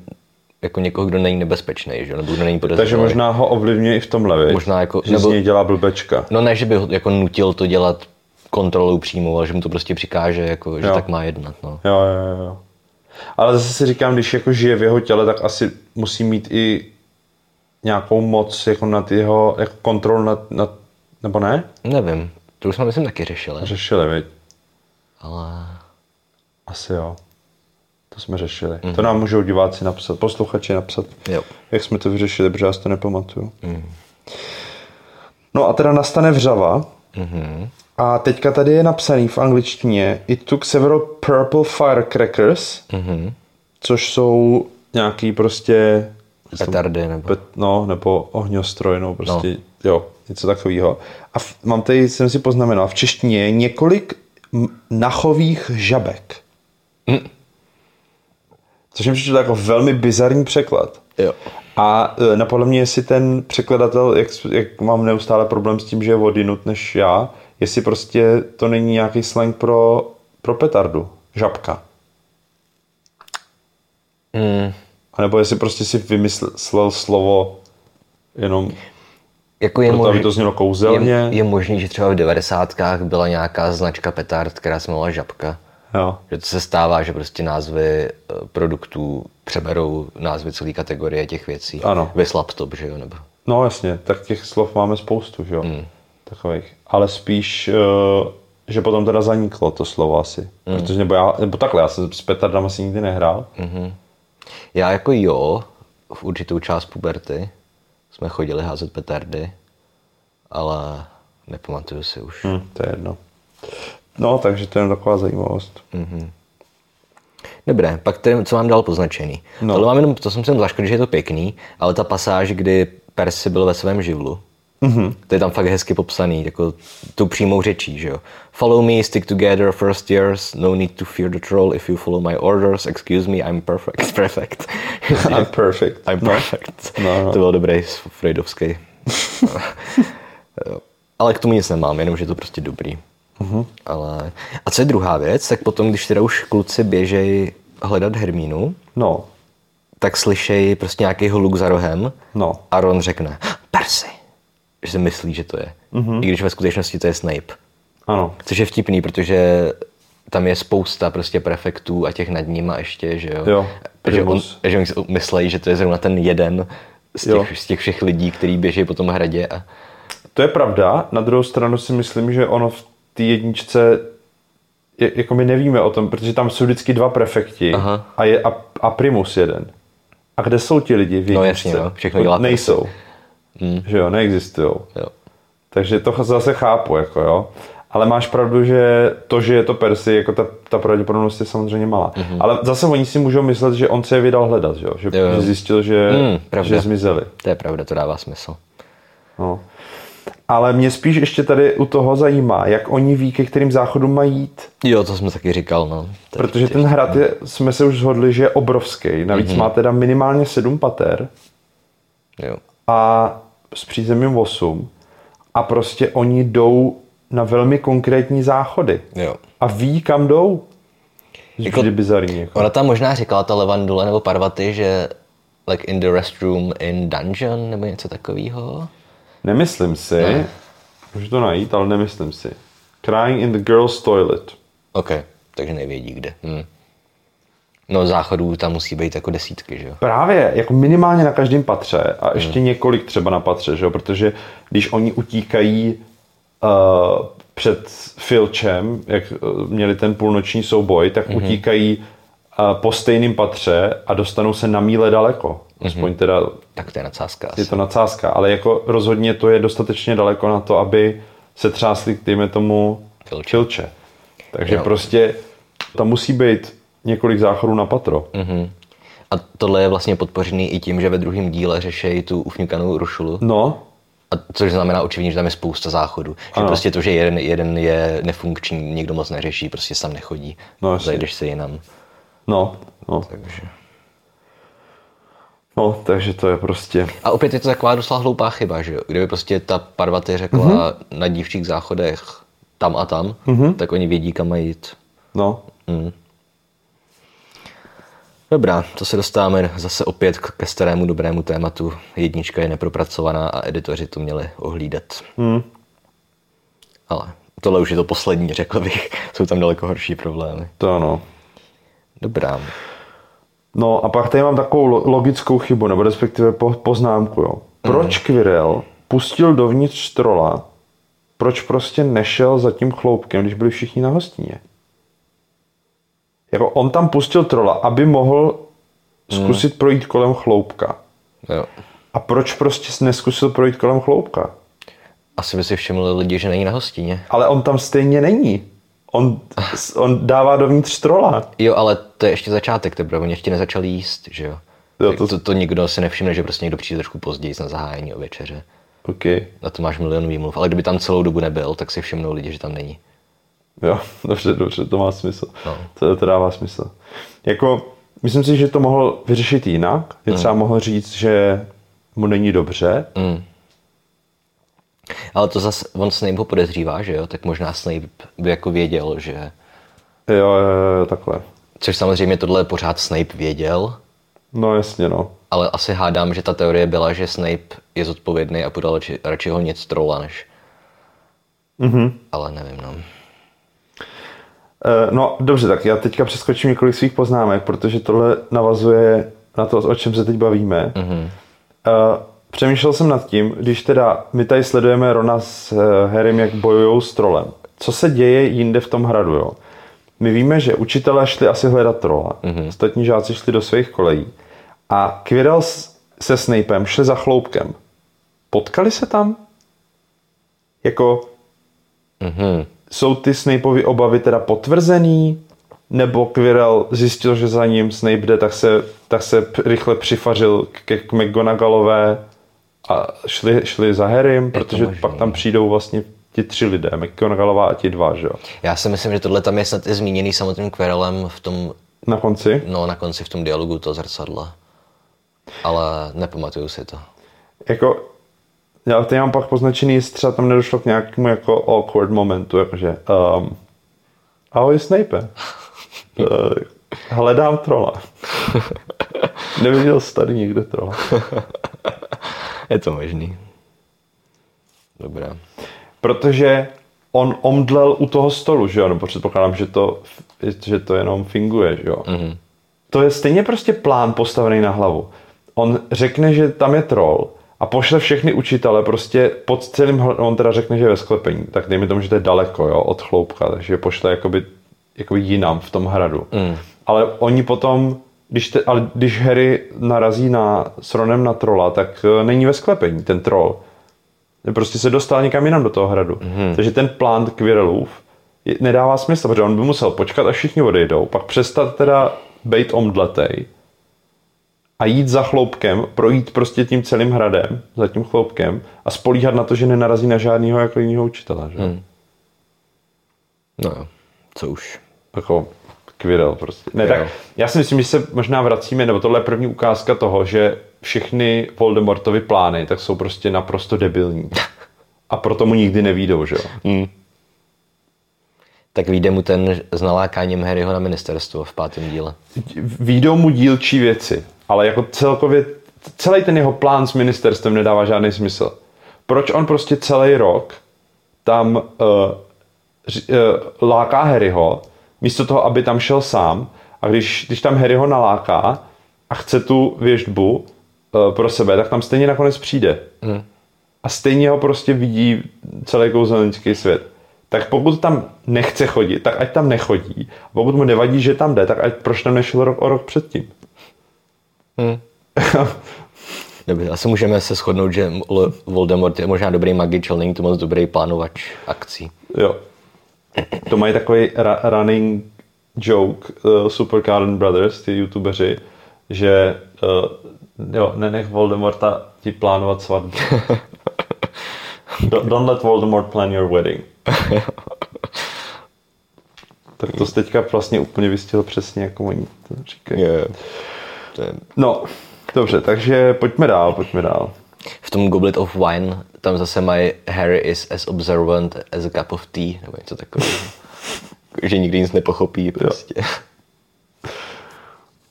jako někoho, kdo není nebezpečný, že? nebo kdo není podezřelý. Takže možná ho ovlivňuje i v tomhle, Možná jako, že nebo, z něj dělá blbečka. No ne, že by ho jako nutil to dělat kontrolou přímo, ale že mu to prostě přikáže, jako, že jo. tak má jednat. No. Jo, jo, jo. Ale zase si říkám, když jako žije v jeho těle, tak asi musí mít i nějakou moc jako nad jeho, jako kontrol nad, nad nebo ne? Nevím, to už jsme myslím taky řešili. Řešili, viď? Ale... Asi jo. To jsme řešili. Mm-hmm. To nám můžou diváci napsat, posluchači napsat, jo. jak jsme to vyřešili, protože já si to nepamatuju. Mm. No a teda nastane vřava. Mm-hmm. A teďka tady je napsaný v angličtině It took several purple firecrackers, mm-hmm. což jsou nějaký prostě... Petardy nebo... Pet, no, nebo ohňostroj, no prostě, no. jo, něco takového. A v, mám tady, jsem si poznamenal, v češtině je několik nachových žabek. Mm. Což mi přišlo jako velmi bizarní překlad. Jo. A e, napadlo mě, jestli ten překladatel, jak, jak mám neustále problém s tím, že je vodinut než já, jestli prostě to není nějaký slang pro, pro petardu, žabka. Hmm. A nebo jestli prostě si vymyslel slovo jenom jako je proto, mož... aby to znělo kouzelně. Je, je možný, že třeba v devadesátkách byla nějaká značka petard, která se jmenovala Žabka. Jo. Že to se stává, že prostě názvy eh, produktů přeberou názvy celé kategorie těch věcí. Ano. Vys laptop, že jo? Nebo... No jasně, tak těch slov máme spoustu, že jo? Hmm takových. Ale spíš, uh, že potom teda zaniklo to slovo asi. Mm. Protože nebo, já, nebo takhle, já jsem s petardem asi nikdy nehrál. Mm-hmm. Já jako jo, v určitou část puberty jsme chodili házet petardy, ale nepamatuju si už. Mm, to je jedno. No, takže to je taková zajímavost. Mm-hmm. Dobré, pak tedy, co mám dal poznačený. No. Tohle mám jenom, to jsem sem zaškodil, že je to pěkný, ale ta pasáž, kdy Percy byl ve svém živlu, Mm-hmm. To je tam fakt hezky popsaný, jako tou přímou řečí, že jo. Follow me, stick together, first years, no need to fear the troll if you follow my orders, excuse me, I'm perfect. Perfect. I'm perfect. I'm perfect. No, no. To byl dobrý Freudovský. Ale k tomu nic nemám, jenom že je to prostě dobrý. Uh-huh. Ale... A co je druhá věc, tak potom, když teda už kluci běžejí hledat Hermínu, No, tak slyšejí prostě nějaký hluk za rohem no. a Ron řekne Percy, že si myslí, že to je. Uh-huh. I když ve skutečnosti to je Snape. Ano. Což je vtipný, protože tam je spousta prostě prefektů a těch nad nima ještě, že jo. Jo, že, on, že oni myslejí, že to je zrovna ten jeden z Jo. těch, z těch všech lidí, který běží po tom hradě a To je pravda. Na druhou stranu si myslím, že ono v té jedničce je, jako my nevíme o tom, protože tam jsou vždycky dva prefekti Aha. a, je, a, a primus jeden. A kde jsou ti lidi v No jedničce? jasně, no. Všechno dělá Nejsou. Hmm. Že jo, neexistují. jo. Takže to zase chápu, jako jo. Ale máš pravdu, že to, že je to Percy, jako ta, ta pravděpodobnost je samozřejmě malá. Mm-hmm. Ale zase oni si můžou myslet, že on se je vydal hledat, že, jo? že. Jo, jo. že zjistil, že, Mm, pravda. že zmizeli. To je pravda, to dává smysl. No. Ale mě spíš ještě tady u toho zajímá, jak oni ví, ke kterým záchodům mají jít. Jo, to jsem taky říkal, no. To Protože ten hrad je, jsme se už shodli, že je obrovský. Navíc Mhm. mm-hmm. má teda minimálně sedm pater Jo. a s přízemím 8. A prostě oni jdou na velmi konkrétní záchody. jo. A ví, kam jdou. Jako- bizarní. Jako. Ona tam možná říkala ta Levandule nebo Parvati, že like in the restroom in dungeon nebo něco takového. Nemyslím si, Ne. můžu to najít, ale nemyslím si. Crying in the girls toilet. OK, takže nevědí kde. Hm. No záchodů tam musí být jako desítky, že jo? Právě, jako minimálně na každém patře a ještě několik třeba na patře, že jo? protože když oni utíkají uh, před Filčem, jak uh, měli ten půlnoční souboj, tak mm-hmm. utíkají uh, po stejném patře a dostanou se na míle daleko. Aspoň teda Tak to je nadsázka je asi. to nadsázka, ale jako rozhodně to je dostatečně daleko na to, aby se třásli, dejme tomu, Filče. Filče. Takže Jo. prostě tam musí být několik záchodů na patro. Mhm. A tohle je vlastně podpořený i tím, že ve druhém díle řeší tu ufňukanou rušulu. No, A což znamená očividně, že tam je spousta záchodů. Že Ano. prostě to, že jeden, jeden je nefunkční, nikdo moc neřeší, prostě se tam nechodí. No, jasně. Zajdeš si jinam. no, no. Takže. No, takže to je prostě... A opět je to taková doslova hloupá chyba, že jo? Kdyby prostě ta Parvati řekla mm-hmm. na dívčích záchodech tam a tam, mm-hmm. tak oni vědí, kam mají jít. No, Dobrá, to se dostáváme zase opět k- ke starému dobrému tématu. Jednička je nepropracovaná a editoři to měli ohlídat. Hmm. Ale tohle už je to poslední, řekl bych. Jsou tam daleko horší problémy. to ano. Dobrá. No a pak tady mám takovou lo- logickou chybu, nebo respektive po, poznámku, jo. Proč Quirrell pustil dovnitř trola, proč prostě nešel za tím chloupkem, když byli všichni na hostině? Jako on tam pustil trola, aby mohl zkusit projít kolem chloupka. Jo. A proč prostě neskusil projít kolem chloupka? Asi by si všimli lidi, že není na hostině. Ale on tam stejně není. On, on dává dovnitř trola. Jo, ale to je ještě začátek teprve, oni ještě nezačali jíst, že jo? Jo, to- to, to, nikdo si nevšimne, že prostě někdo přijde trošku později na zahájení o večeře. OK. Na to máš milion výmluv, ale kdyby tam celou dobu nebyl, tak si všimnou lidi, že tam není. Jo, dobře, dobře, to má smysl. No. To, to dává smysl. Jako, myslím si, že to mohl vyřešit jinak. Je třeba mohl říct, že mu není dobře. Mm. Ale to zase, on Snape ho podezřívá, že jo? Tak možná Snape by jako věděl, že... Jo, jo, jo, takhle. Což samozřejmě tohle pořád Snape věděl, No jasně, no. ale asi hádám, že ta teorie byla, že Snape je zodpovědný a podal radši, radši ho nic trola, než... Mhm. Ale nevím, no. Eh, No dobře, tak já teďka přeskočím několik svých poznámek, protože tohle navazuje na to, o čem se teď bavíme. Mm-hmm. Přemýšlel jsem nad tím, když teda my tady sledujeme Rona s eh, Harrym, jak bojují s trolem. Co se děje jinde v tom hradu, jo? My víme, že učitelé šli asi hledat trola, mm-hmm. ostatní žáci šli do svých kolejí a Quirrell se Snapem šli za chloupkem. Potkali se tam? Jako, Mhm. Jsou ty Snapeovy obavy teda potvrzený? Nebo Quirrell zjistil, že za ním Snape jde, tak se, tak se rychle přifařil ke k McGonagallové a šli, šli za Harrym, protože možný. pak tam přijdou vlastně ti tři lidé, McGonagallová a ti dva, že jo? Já si myslím, že tohle tam je snad i zmíněný samotným Quirrellem v tom, Na konci. no na konci v tom dialogu toho zrcadla. Ale nepamatuju si to. Jako, Já tady mám pak poznačený, jestli třeba tam nedošlo k nějakému jako awkward momentu, jakože um, ahoj Snape. Uh, hledám trola. Neviděl jsi tady někde trola. Je to možný. Dobrá. Protože on omdlel u toho stolu, že jo? Nebo předpokládám, že to, že to jenom finguje, že jo? Mm-hmm. To je stejně prostě plán postavený na hlavu. On řekne, že tam je troll a pošle všechny učitele prostě pod celým, on teda řekne, že je ve sklepení, tak dejme tomu, že to je daleko, jo, od chloupka, takže je pošle jakoby, jakoby jinam v tom hradu. Mm. Ale oni potom, když, te, ale když Harry narazí na, s Ronem na trola, tak uh, není ve sklepení ten troll. Prostě se dostal někam jinam do toho hradu. Mm. Takže ten plán Quirrellův nedává smysl, protože on by musel počkat, až všichni odejdou, pak přestat teda být omdletej a jít za chloupkem, projít prostě tím celým hradem, za tím chloupkem a spolíhat na to, že nenarazí na žádného jako jiného učitele. Že? Hmm. No jo, co už. Jako Quirrell prostě. Ne, tak já si myslím, že se možná vracíme, nebo tohle je první ukázka toho, že všechny Voldemortovy plány tak jsou prostě naprosto debilní. A proto mu nikdy nevídou, že jo? Hmm. Tak vyjde mu ten s nalákáním Harryho na ministerstvo v pátém díle. Výjdou mu dílčí věci, ale jako celkově celý ten jeho plán s ministerstvem nedává žádný smysl. Proč on prostě celý rok tam uh, uh, láká Harryho, místo toho, aby tam šel sám, a když, když tam Harryho naláká a chce tu věžbu uh, pro sebe, tak tam stejně nakonec přijde. Hmm. A stejně ho prostě vidí celý kouzelnický svět. Tak pokud tam nechce chodit, tak ať tam nechodí. A pokud mu nevadí, že tam jde, tak ať proč tam nešel rok o rok předtím. Hmm. Dobře, asi můžeme se shodnout, že Voldemort je možná dobrý magič, ale není to moc dobrý plánovač akcí. Jo. To mají takový ra- running joke uh, Super Karen Brothers, ty youtubeři, že uh, jo, nenech Voldemorta ti plánovat svatbu. Don't let Voldemort plan your wedding. tak to teďka vlastně úplně vystihl přesně, jako oni to říkají. Yeah. No, dobře, takže pojďme dál, pojďme dál. V tom Goblet of Wine tam zase mají Harry is as observant as a cup of tea, nebo něco takového. že nikdy nic nepochopí prostě. Jo.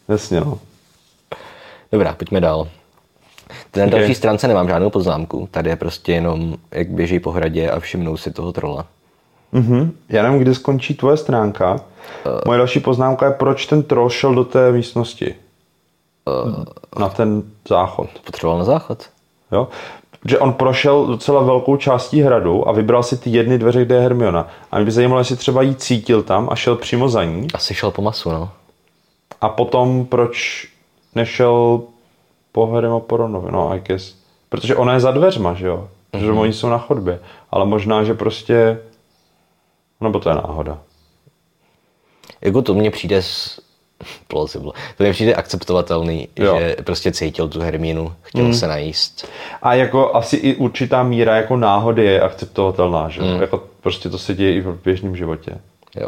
Jasně, no. Dobrá, pojďme dál. Na další okay. stránce nemám žádnou poznámku. Tady je prostě jenom, jak běží po hradě a všimnou si toho trola. Mm-hmm. Já nevím, kdy skončí tvoje stránka. Uh, Moje další poznámka je, proč ten troll šel do té místnosti. Uh, na ten záchod. Potřeboval na záchod. Jo? Že on prošel docela velkou částí hradu a vybral si ty jedny dveře, kde je Hermiona. A mě by zajímalo, jestli třeba jí cítil tam a šel přímo za ní. Asi šel po masu, no. A potom proč nešel po Harrym a po Ronovi, no I guess. Protože ona je za dveřma, že jo? Protože mm-hmm. oni jsou na chodbě. Ale možná, že prostě... Nebo to je náhoda. Jako to mně přijde s... Plausible. To mně přijde akceptovatelný, jo. že prostě cítil tu Hermínu, chtěl mm. se najíst. A jako asi i určitá míra jako náhody je akceptovatelná, že mm. Jako prostě to se děje i v běžném životě. Jo.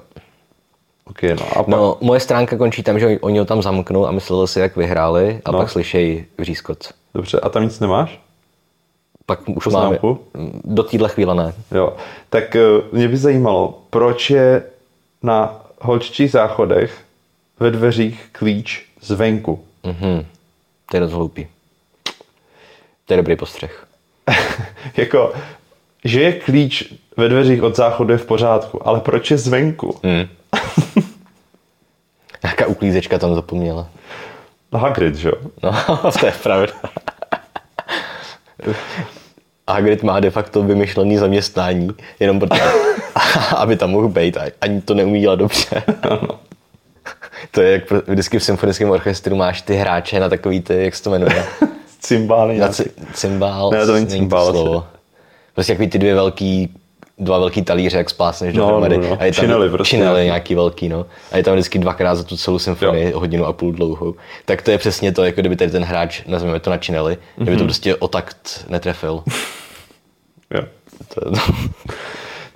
Okay, no, a pak... no, moje stránka končí tam, že oni ho tam zamknou a mysleli si, jak vyhráli a no. pak slyšejí vřískot. Dobře, a tam nic nemáš? Pak už máme. Do téhle chvíle ne. Jo, tak eh, mě by zajímalo, proč je na holčičích záchodech ve dveřích klíč zvenku. Mhm, to je dost hloupý. To je dobrý postřeh. jako, že je klíč ve dveřích od záchodu je v pořádku, ale proč je zvenku? Mm. Jaká uklízečka tam zapomněla? No Hagrid, že jo? No, to je pravda. Hagrid má de facto vymyšlený zaměstnání, jenom proto, aby tam mohl být a ani to neumí dělat dobře. to je jak vždycky v symfonickém orchestru máš ty hráče na takový ty, jak se to jmenuje? Cymbály. Na cymbál. Ne, to není cymbál. Slovo. Prostě jaký ty dvě velký dva velký talíře, jak spásneš no, dohromady. No, no. A je tam činely, prostě, činely nějaký velký, no. A je tam vždycky dvakrát za tu celou symfonii, jo. hodinu a půl dlouhou. Tak to je přesně to, jako kdyby tady ten hráč, nazveme to na činely, mm-hmm. kdyby to mhm. prostě o takt netrefil. jo. To, to.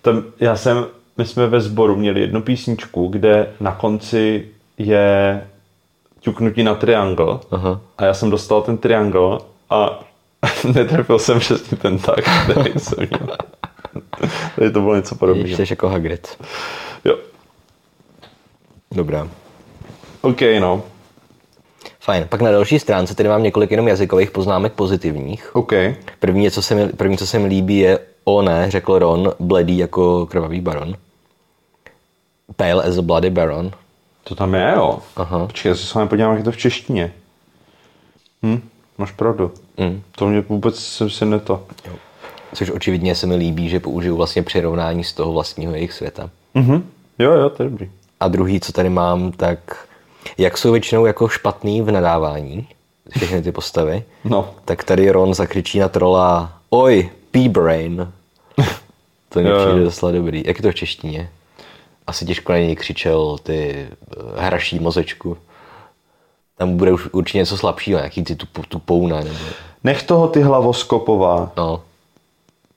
Tam, já jsem, my jsme ve sboru měli jednu písničku, kde na konci je ťuknutí na triangle Aha. a já jsem dostal ten triangle a Netrefil jsem přesně ten tak, který jsem měl. Tady to bylo něco podobného. Jsi jako Hagrid. Jo. Dobrá. OK, no. Fajn. Pak na další stránce tady mám několik jenom jazykových poznámek pozitivních. OK. První, co se mi, první, co se mi líbí, je o ne, řekl Ron, bledý jako krvavý baron. Pale as a bloody baron. To tam je, jo. Aha. Počkej, já se s vámi podívám, jak je to v češtině. Hm, máš pravdu. Mm. To mě vůbec jsem si neto. Což očividně se mi líbí, že použiju vlastně přirovnání z toho vlastního jejich světa. Mhm. Jo, jo, to je dobrý. A druhý, co tady mám, tak jak jsou většinou jako špatný v nadávání, všechny ty postavy, No. tak tady Ron zakřičí na trola Oj, P-Brain. To mi přijde docela dobrý. Jak je to v češtině? Asi těžko na něj křičel ty eh, hraší mozečku. Tam bude už určitě něco slabšího, nějaký ty tu, tu pouna, nebo... Nech toho ty hlavoskopová. No,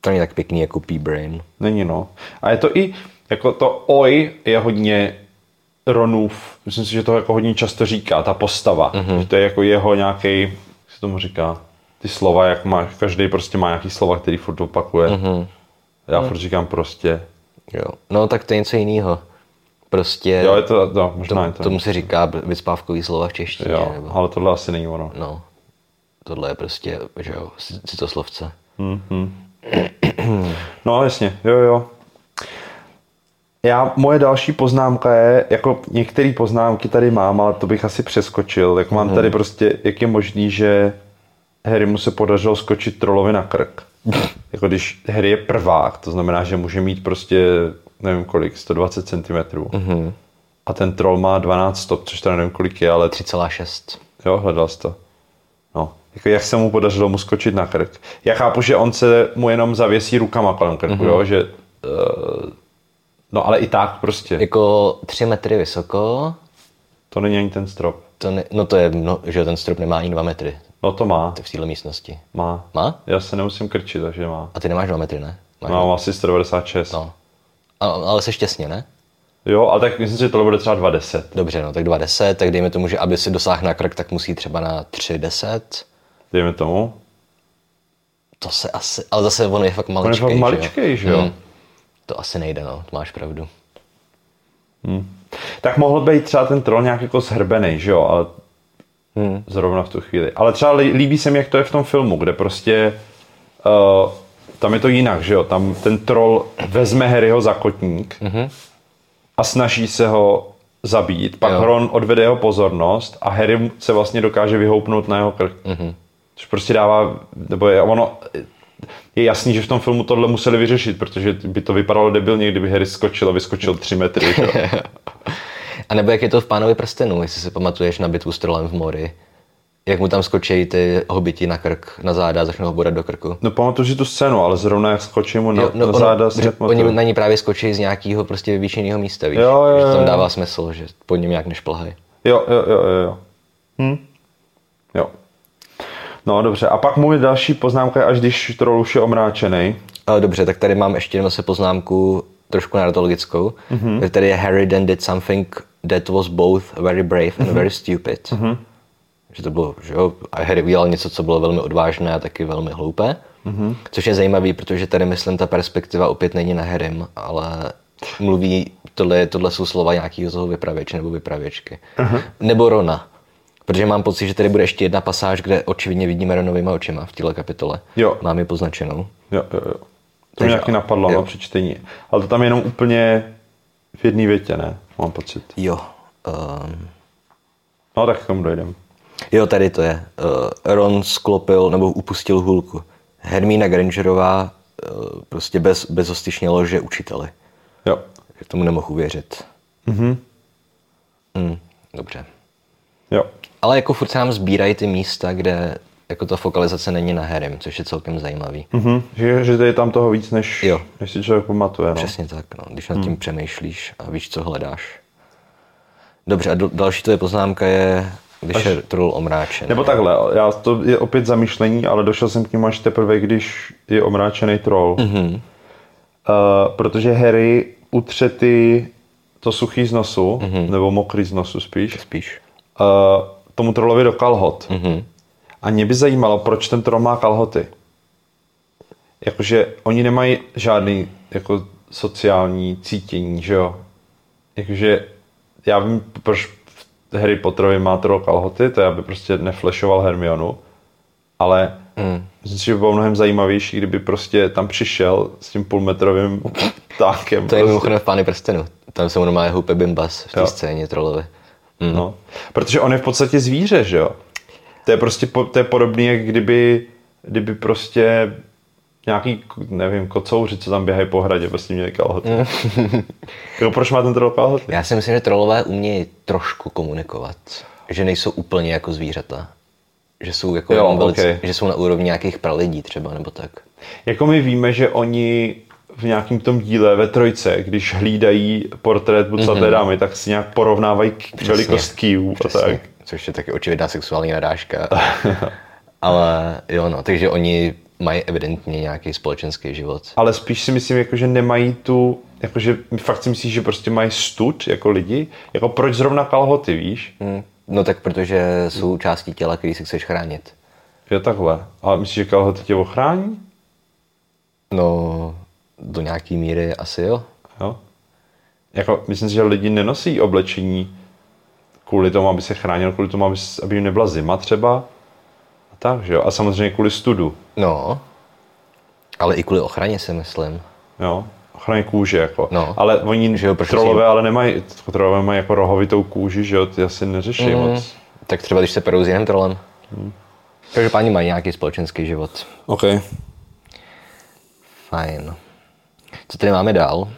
to není tak pěkný jako P-Brain. Není no. A je to i, jako to oj je hodně Ronův, myslím si, že to jako hodně často říká, ta postava. Mm-hmm. Že to je jako jeho nějaký, jak se tomu říká, ty slova, jak má, každý prostě má nějaký slova, který furt opakuje. Mm-hmm. Já furt říkám prostě. Jo. No, tak to je něco jiného. Prostě Jo, je to, no, možná je to. tomu se říká vyspávkový slova v češtině. jo, Nebo, ale tohle asi není ono. no, tohle je prostě, že jo, citoslovce. No jasně, jo, jo. Já, moje další poznámka je, jako některé poznámky tady mám, ale to bych asi přeskočil. Jak mám tady prostě, jak je možný, že Harry mu se podařilo skočit trolovi na krk. jako když Harry je prvák, to znamená, že může mít prostě, nevím kolik, 120 cm. A ten troll má 12 stop, což teda nevím kolik je, ale 3,6. Jo, hledal jsi to. Jako jak se mu podařilo mu skočit na krk. Já chápu, že on se mu jenom zavěsí rukama kolem krku, mm-hmm. jo, že... Uh, no ale i tak prostě. Jako 3 metry vysoko, To není ani ten strop. to ne, no to je, no, že ten strop nemá ani 2 metry. No to má. To v téhle místnosti. Má. Má? Já se nemusím krčit, takže má. A ty nemáš 2 metry, ne? Máš Mám asi 196. No. A, ale jsi těsně, ne? Jo, ale tak myslím si, že tohle bude třeba 210. Dobře, no tak 2,10, tak dejme tomu, že aby si dosáhl na krk, tak musí třeba na 3,10. Dejme tomu. To se asi, ale zase on je fakt On je maličkej, fakt že jo? maličkej, že jo? Hmm. To asi nejde, no, to máš pravdu. Tak mohl být třeba ten troll nějak jako zhrbený, že jo, ale Hmm. zrovna v tu chvíli. Ale třeba lí- líbí se mi, jak to je v tom filmu, kde prostě uh, tam je to jinak, že jo, tam ten troll vezme Harryho za kotník Mhm. a snaží se ho zabít, pak Jo. Ron odvede jeho pozornost a Harry se vlastně dokáže vyhoupnout na jeho krk. Mhm. Což prostě dává, nebo je ono, je jasný, že v tom filmu tohle museli vyřešit, protože by to vypadalo debilně, kdyby Harry skočil a vyskočil 3 metry. Že? jo. A nebo jak je to v Pánovi prstenů, jestli si pamatuješ na bitvu s trolem v mori. Jak mu tam skočí ty hobiti na krk, na záda a začnou ho bodat do krku. No pamatuju si tu scénu, ale zrovna jak skočí mu na, Jo, na ono- záda že oni na ní právě skočí z nějakého prostě vyvýšeného místa, víš? Jo, jo, že to tam jo. dává smysl, že pod ním nějak nešplhají. Jo, jo, jo, jo, jo. Hm? Jo. No dobře, a pak můj další poznámka je, až když troll už je omráčený. Dobře, tak tady mám ještě jenom se poznámku trošku naratologickou. Mhm. Mm-hmm. Tady je Harry then did something that was both very brave and Mhm. very stupid. Mm-hmm. Že to bylo, že jo, a Harry udělal něco, co bylo velmi odvážné a taky velmi hloupé. Mhm. Mm-hmm. Což je zajímavý, protože tady myslím, ta perspektiva opět není na Harrym, ale mluví, tohle, tohle jsou slova nějakého toho vypravěče nebo vypravěčky. Mhm. Uh-huh. Nebo Rona. Protože mám pocit, že tady bude ještě jedna pasáž, kde očividně vidíme Ronovýma očima v téhle kapitole. Jo. Mám ji poznačenou. Jo, jo, jo. To Takže- mě taky napadlo jo. na přečtení. Ale to tam je jenom úplně v jedné větě, ne? Mám pocit. Jo. Um, No tak k tomu dojdem. jo, tady to je. Uh, Ron sklopil nebo upustil hůlku. Hermína Grangerová uh, prostě bez, bezostyšně lože učiteli. Jo. Že tomu nemohu uvěřit. Mhm. Mm, dobře. Jo. Ale jako furt se nám sbírají ty místa, kde jako ta fokalizace není na Harrym, což je celkem zajímavý. Mhm. Že, že je tam toho víc, než, Jo. než si člověk pamatuje. No. Přesně tak, no, když nad tím přemýšlíš a víš, co hledáš. Dobře, a do, další to je poznámka je, když Až- je troll omráčen. Nebo takhle, já to je opět zamýšlení, ale došel jsem k němu až teprve, když je omráčený troll. Mm-hmm. Uh, protože Harry utře ty, to suchý z nosu, mm-hmm. nebo mokrý z nosu spíš, Spíš. uh, tomu trollovi do kalhot. Mm-hmm. A mě by zajímalo, proč ten troll má kalhoty. Jakože oni nemají žádný jako sociální cítění, že jo? Jakože já vím, proč v Harry Potterovi má troll kalhoty, to je, aby prostě neflešoval Hermionu, ale mm. myslím si, že by bylo mnohem zajímavější, kdyby prostě tam přišel s tím půlmetrovým ptákem. To prostě. je mimochodem v Pány prstenů. Tam se mu normálně houpe Bimbas v té scéně trollovi. Mm. No. Protože on je v podstatě zvíře, že jo? To je prostě po, to je podobný, jak kdyby, kdyby prostě nějaký, nevím, kocouři, co tam běhají po hradě, prostě měli kalhoty. jako, proč má ten troll kalhoty? Já si myslím, že trollové umějí trošku komunikovat. Že nejsou úplně jako zvířata. Že jsou, jako Jo, velice, okej. že jsou na úrovni nějakých pralidí třeba, nebo tak. Jako my víme, že oni v nějakém tom díle ve trojce, když hlídají portrét bucaté mm-hmm. dámy, tak si nějak porovnávají k- velikost kývů a tak. Což je taky očividná sexuální narážka. Ale jo, no, takže oni mají evidentně nějaký společenský život. Ale spíš si myslím, jako, že nemají tu, jakože fakt si myslíš, že prostě mají stud jako lidi? Jako proč zrovna kalhoty, víš? Hmm. No tak protože jsou části těla, který si chceš chránit. Je takhle. Ale myslíš, že kalhoty tě ochrání? No, do nějaký míry asi jo. Jo? Jako, myslím si, že lidi nenosí oblečení kvůli tomu, aby se chránil, kvůli tomu, aby, aby jim nebyla zima třeba. A tak, že jo? A samozřejmě kvůli studu. No, ale i kvůli ochraně si myslím. Jo? Ochraně kůže, jako. No. Ale oni, Že jo, proč trolové, si- ale nemají, trolové mají jako rohovitou kůži, že jo? Ty asi neřeší mm. moc. Tak třeba když se perou s jiným trolem. Hmm. Každopádně mají nějaký společenský život. OK. Fajn. Co tady máme dál?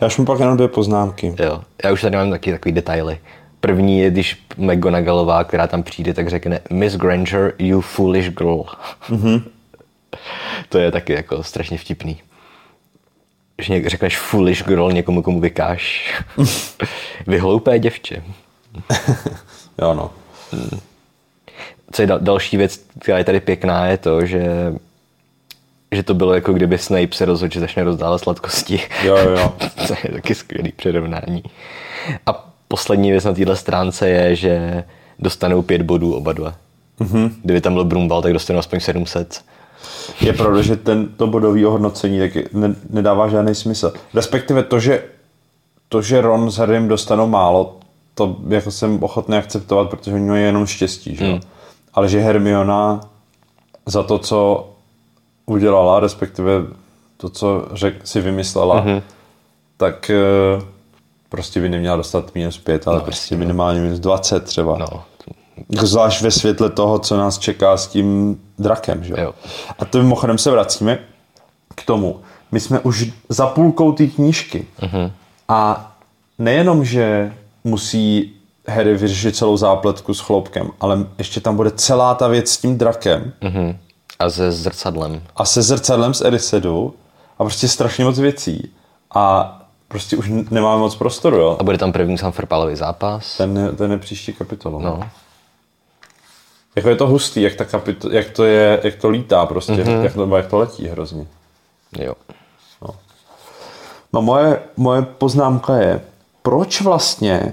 Já už mám pak jenom dvě poznámky. Jo, já už tady mám taky takový detaily. První je, když McGonagallová, která tam přijde, tak řekne Miss Granger, you foolish girl. Mm-hmm. to je taky jako strašně vtipný. Když něk- řekneš foolish girl někomu, komu vykáš. Vy hloupé děvče. Jo, no. Co je dal- další věc, která je tady pěkná, je to, že že to bylo jako kdyby Snape se rozhodl, že začne rozdávat sladkosti. Jo, jo, jo. to je taky skvělý přirovnání. A poslední věc na téhle stránce je, že dostanou pět bodů oba dva. Mm-hmm. Kdyby tam byl Brumbal, tak dostanou aspoň 700. Je pravda, že ten, to bodové ohodnocení taky ne, nedává žádný smysl. Respektive to, že, to, že Ron s Harrym dostanou málo, to jako jsem ochotný akceptovat, protože oni mají jenom štěstí, že? Hmm. Ale že Hermiona za to, co udělala, respektive to, co řek, si vymyslela, mm-hmm. tak eh, prostě by neměla dostat minus pět, ale no, prostě minimálně minus 20 třeba. No, Zvlášť ve světle toho, co nás čeká s tím drakem. Že? Jo. A to mimochodem se vracíme k tomu. My jsme už za půlkou té knížky. Uh-huh. A nejenom, že musí Harry vyřešit celou zápletku s chloupkem, ale ještě tam bude celá ta věc s tím drakem mhm. A se zrcadlem. a se zrcadlem z Erisedu a prostě strašně moc věcí. A prostě už nemáme moc prostoru, jo. A bude tam první Sanferpalový zápas. Ten, je- ten je příští kapitolu. No. Jako je to hustý, jak, ta kapito- jak, to, je, jak to lítá prostě, mm-hmm. jak, to, jak to letí hrozně. Jo. No moje, moje poznámka je, proč vlastně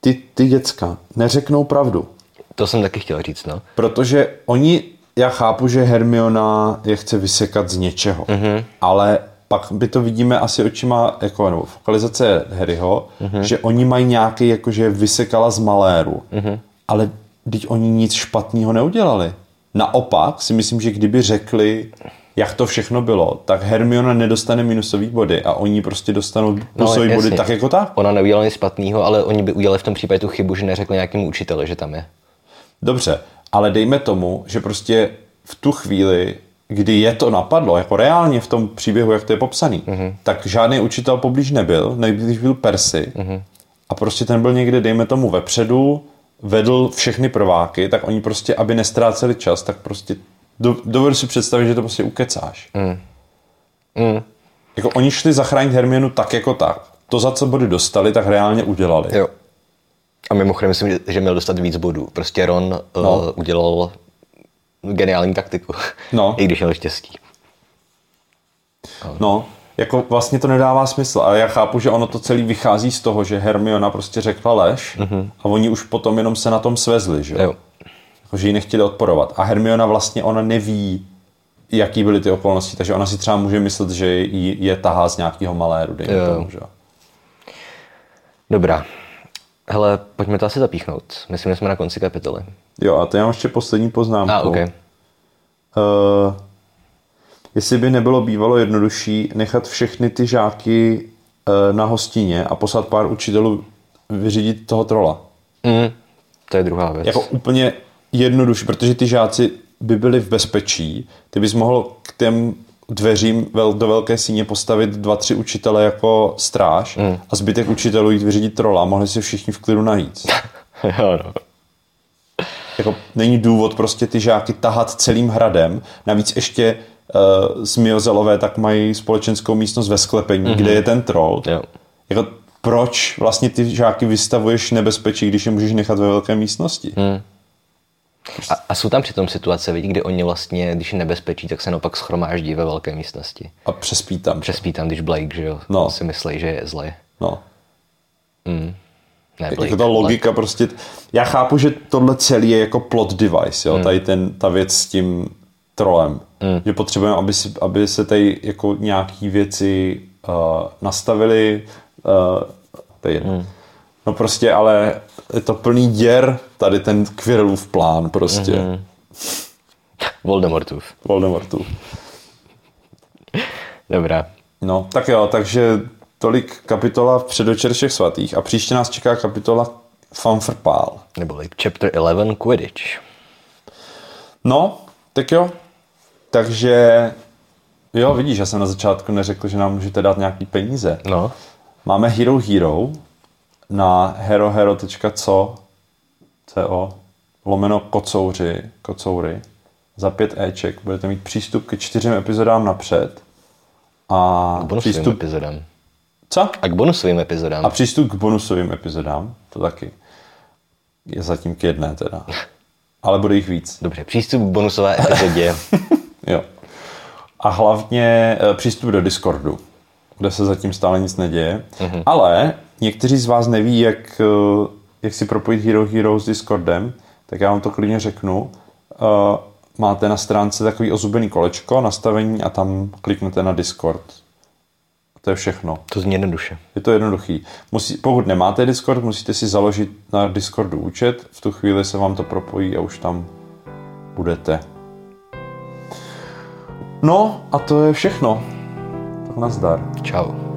ty, ty děcka neřeknou pravdu? To jsem taky chtěl říct, no. Protože oni, já chápu, že Hermiona je chce vysekat z něčeho, mm-hmm. ale pak by to vidíme asi očima, jako, nebo fokalizace Harryho, mm-hmm. že oni mají nějaký, jakože vysekala z maléru, mm-hmm. ale teď oni nic špatného neudělali. Naopak si myslím, že kdyby řekli, jak to všechno bylo, tak Hermiona nedostane minusový body a oni prostě dostanou plusový body jasně. tak jako tak. Ona neudělala nic špatného, ale oni by udělali v tom případě tu chybu, že neřekli nějakému učiteli, že tam je. Dobře, ale dejme tomu, že prostě v tu chvíli, kdy je to napadlo, jako reálně v tom příběhu, jak to je popsaný, mm-hmm. tak žádný učitel poblíž nebyl, nejblíž byl Percy mm-hmm. a prostě ten byl někde, dejme tomu, vepředu, vedl všechny prváky, tak oni prostě, aby nestráceli čas, tak prostě do, dovedu si představit, že to prostě ukecáš. Mm. Mm. Jako oni šli zachránit Hermionu tak jako tak. To, za co body dostali, tak reálně udělali. Jo. A mimochodem myslím, že- že měl dostat víc bodů. Prostě Ron no. No. uh, udělal geniální taktiku. No. I když měl štěstí. No, jako vlastně to nedává smysl, ale já chápu, že ono to celý vychází z toho, že Hermiona prostě řekla lež mm-hmm. a oni už potom jenom se na tom svezli, že Jo. že ji nechtěli odporovat. A Hermiona vlastně, ona neví, jaký byly ty okolnosti, takže ona si třeba může myslet, že je tahá z nějakého maléru, dejme Jo. tomu, že? jo. Dobrá. Hele, pojďme to asi zapíchnout. Myslím, že jsme na konci kapitoly. Jo, a to já mám ještě poslední poznámku. A, OK. Uh, jestli by nebylo bývalo jednodušší nechat všechny ty žáky uh, na hostině a poslat pár učitelů vyřídit toho trola. Mm, to je druhá věc. Jako úplně jednodušší, protože ty žáci by byli v bezpečí, ty bys mohl k těm dveřím vel, do velké síně postavit dva, tři učitele jako stráž mm. a zbytek učitelů jít vyřídit trola a mohli si všichni v klidu najít. jo, no. jako není důvod prostě ty žáky tahat celým hradem. Navíc ještě uh, z Miozelové tak mají společenskou místnost ve sklepení, mm-hmm. kde je ten troll. Jo. Jako, proč vlastně ty žáky vystavuješ nebezpečí, když je můžeš nechat ve velké místnosti? Mm. A, a jsou tam přitom situace, vidí, kdy oni vlastně, když je nebezpečí, tak se naopak schromáždí ve velké místnosti. A přespí tam. Přespí tam, když Blake, že jo, No. si myslí, že je zlej. No. Ne, Jako ta logika prostě, já chápu, že tohle celý je jako plot device, jo, tady ten, ta věc s tím trolem, že potřebujeme, aby, si, aby se tady jako nějaký věci uh, nastavily, uh, to je jedno. No prostě, ale je to plný děr, tady ten Quirrellův plán prostě, Voldemortův. Voldemortu. Dobrá. No, tak jo, takže tolik kapitola v předvečer všech svatých a příště nás čeká kapitola Fanfrpál. Nebo like chapter 11 Quidditch. No, tak jo. Takže, jo, vidíš, já jsem na začátku neřekl, že nám můžete dát nějaký peníze. No. Máme Hero Hero na herohero.co co lomeno kocouři, kocoury. Za pět Eček budete mít přístup ke čtyřem epizodám napřed. A Bonusovým přístup... epizodám. Co? A k bonusovým epizodám. A přístup k bonusovým epizodám, to taky. Je zatím k jedné teda. Ale bude jich víc. Dobře, přístup k bonusové epizodě. Jo. A hlavně eh, přístup do Discordu, kde se zatím stále nic neděje. Mm-hmm. Ale někteří z vás neví, jak, eh, jak si propojit Hero Hero s Discordem, tak já vám to klidně řeknu. Eh, Máte na stránce takový ozubený kolečko, nastavení a tam kliknete na Discord. To je všechno. to zní jednoduše. Je to jednoduchý. Musí, pokud nemáte Discord, musíte si založit na Discordu účet. V tu chvíli se vám to propojí a už tam budete. No a to je všechno. Tak nazdar. Čau.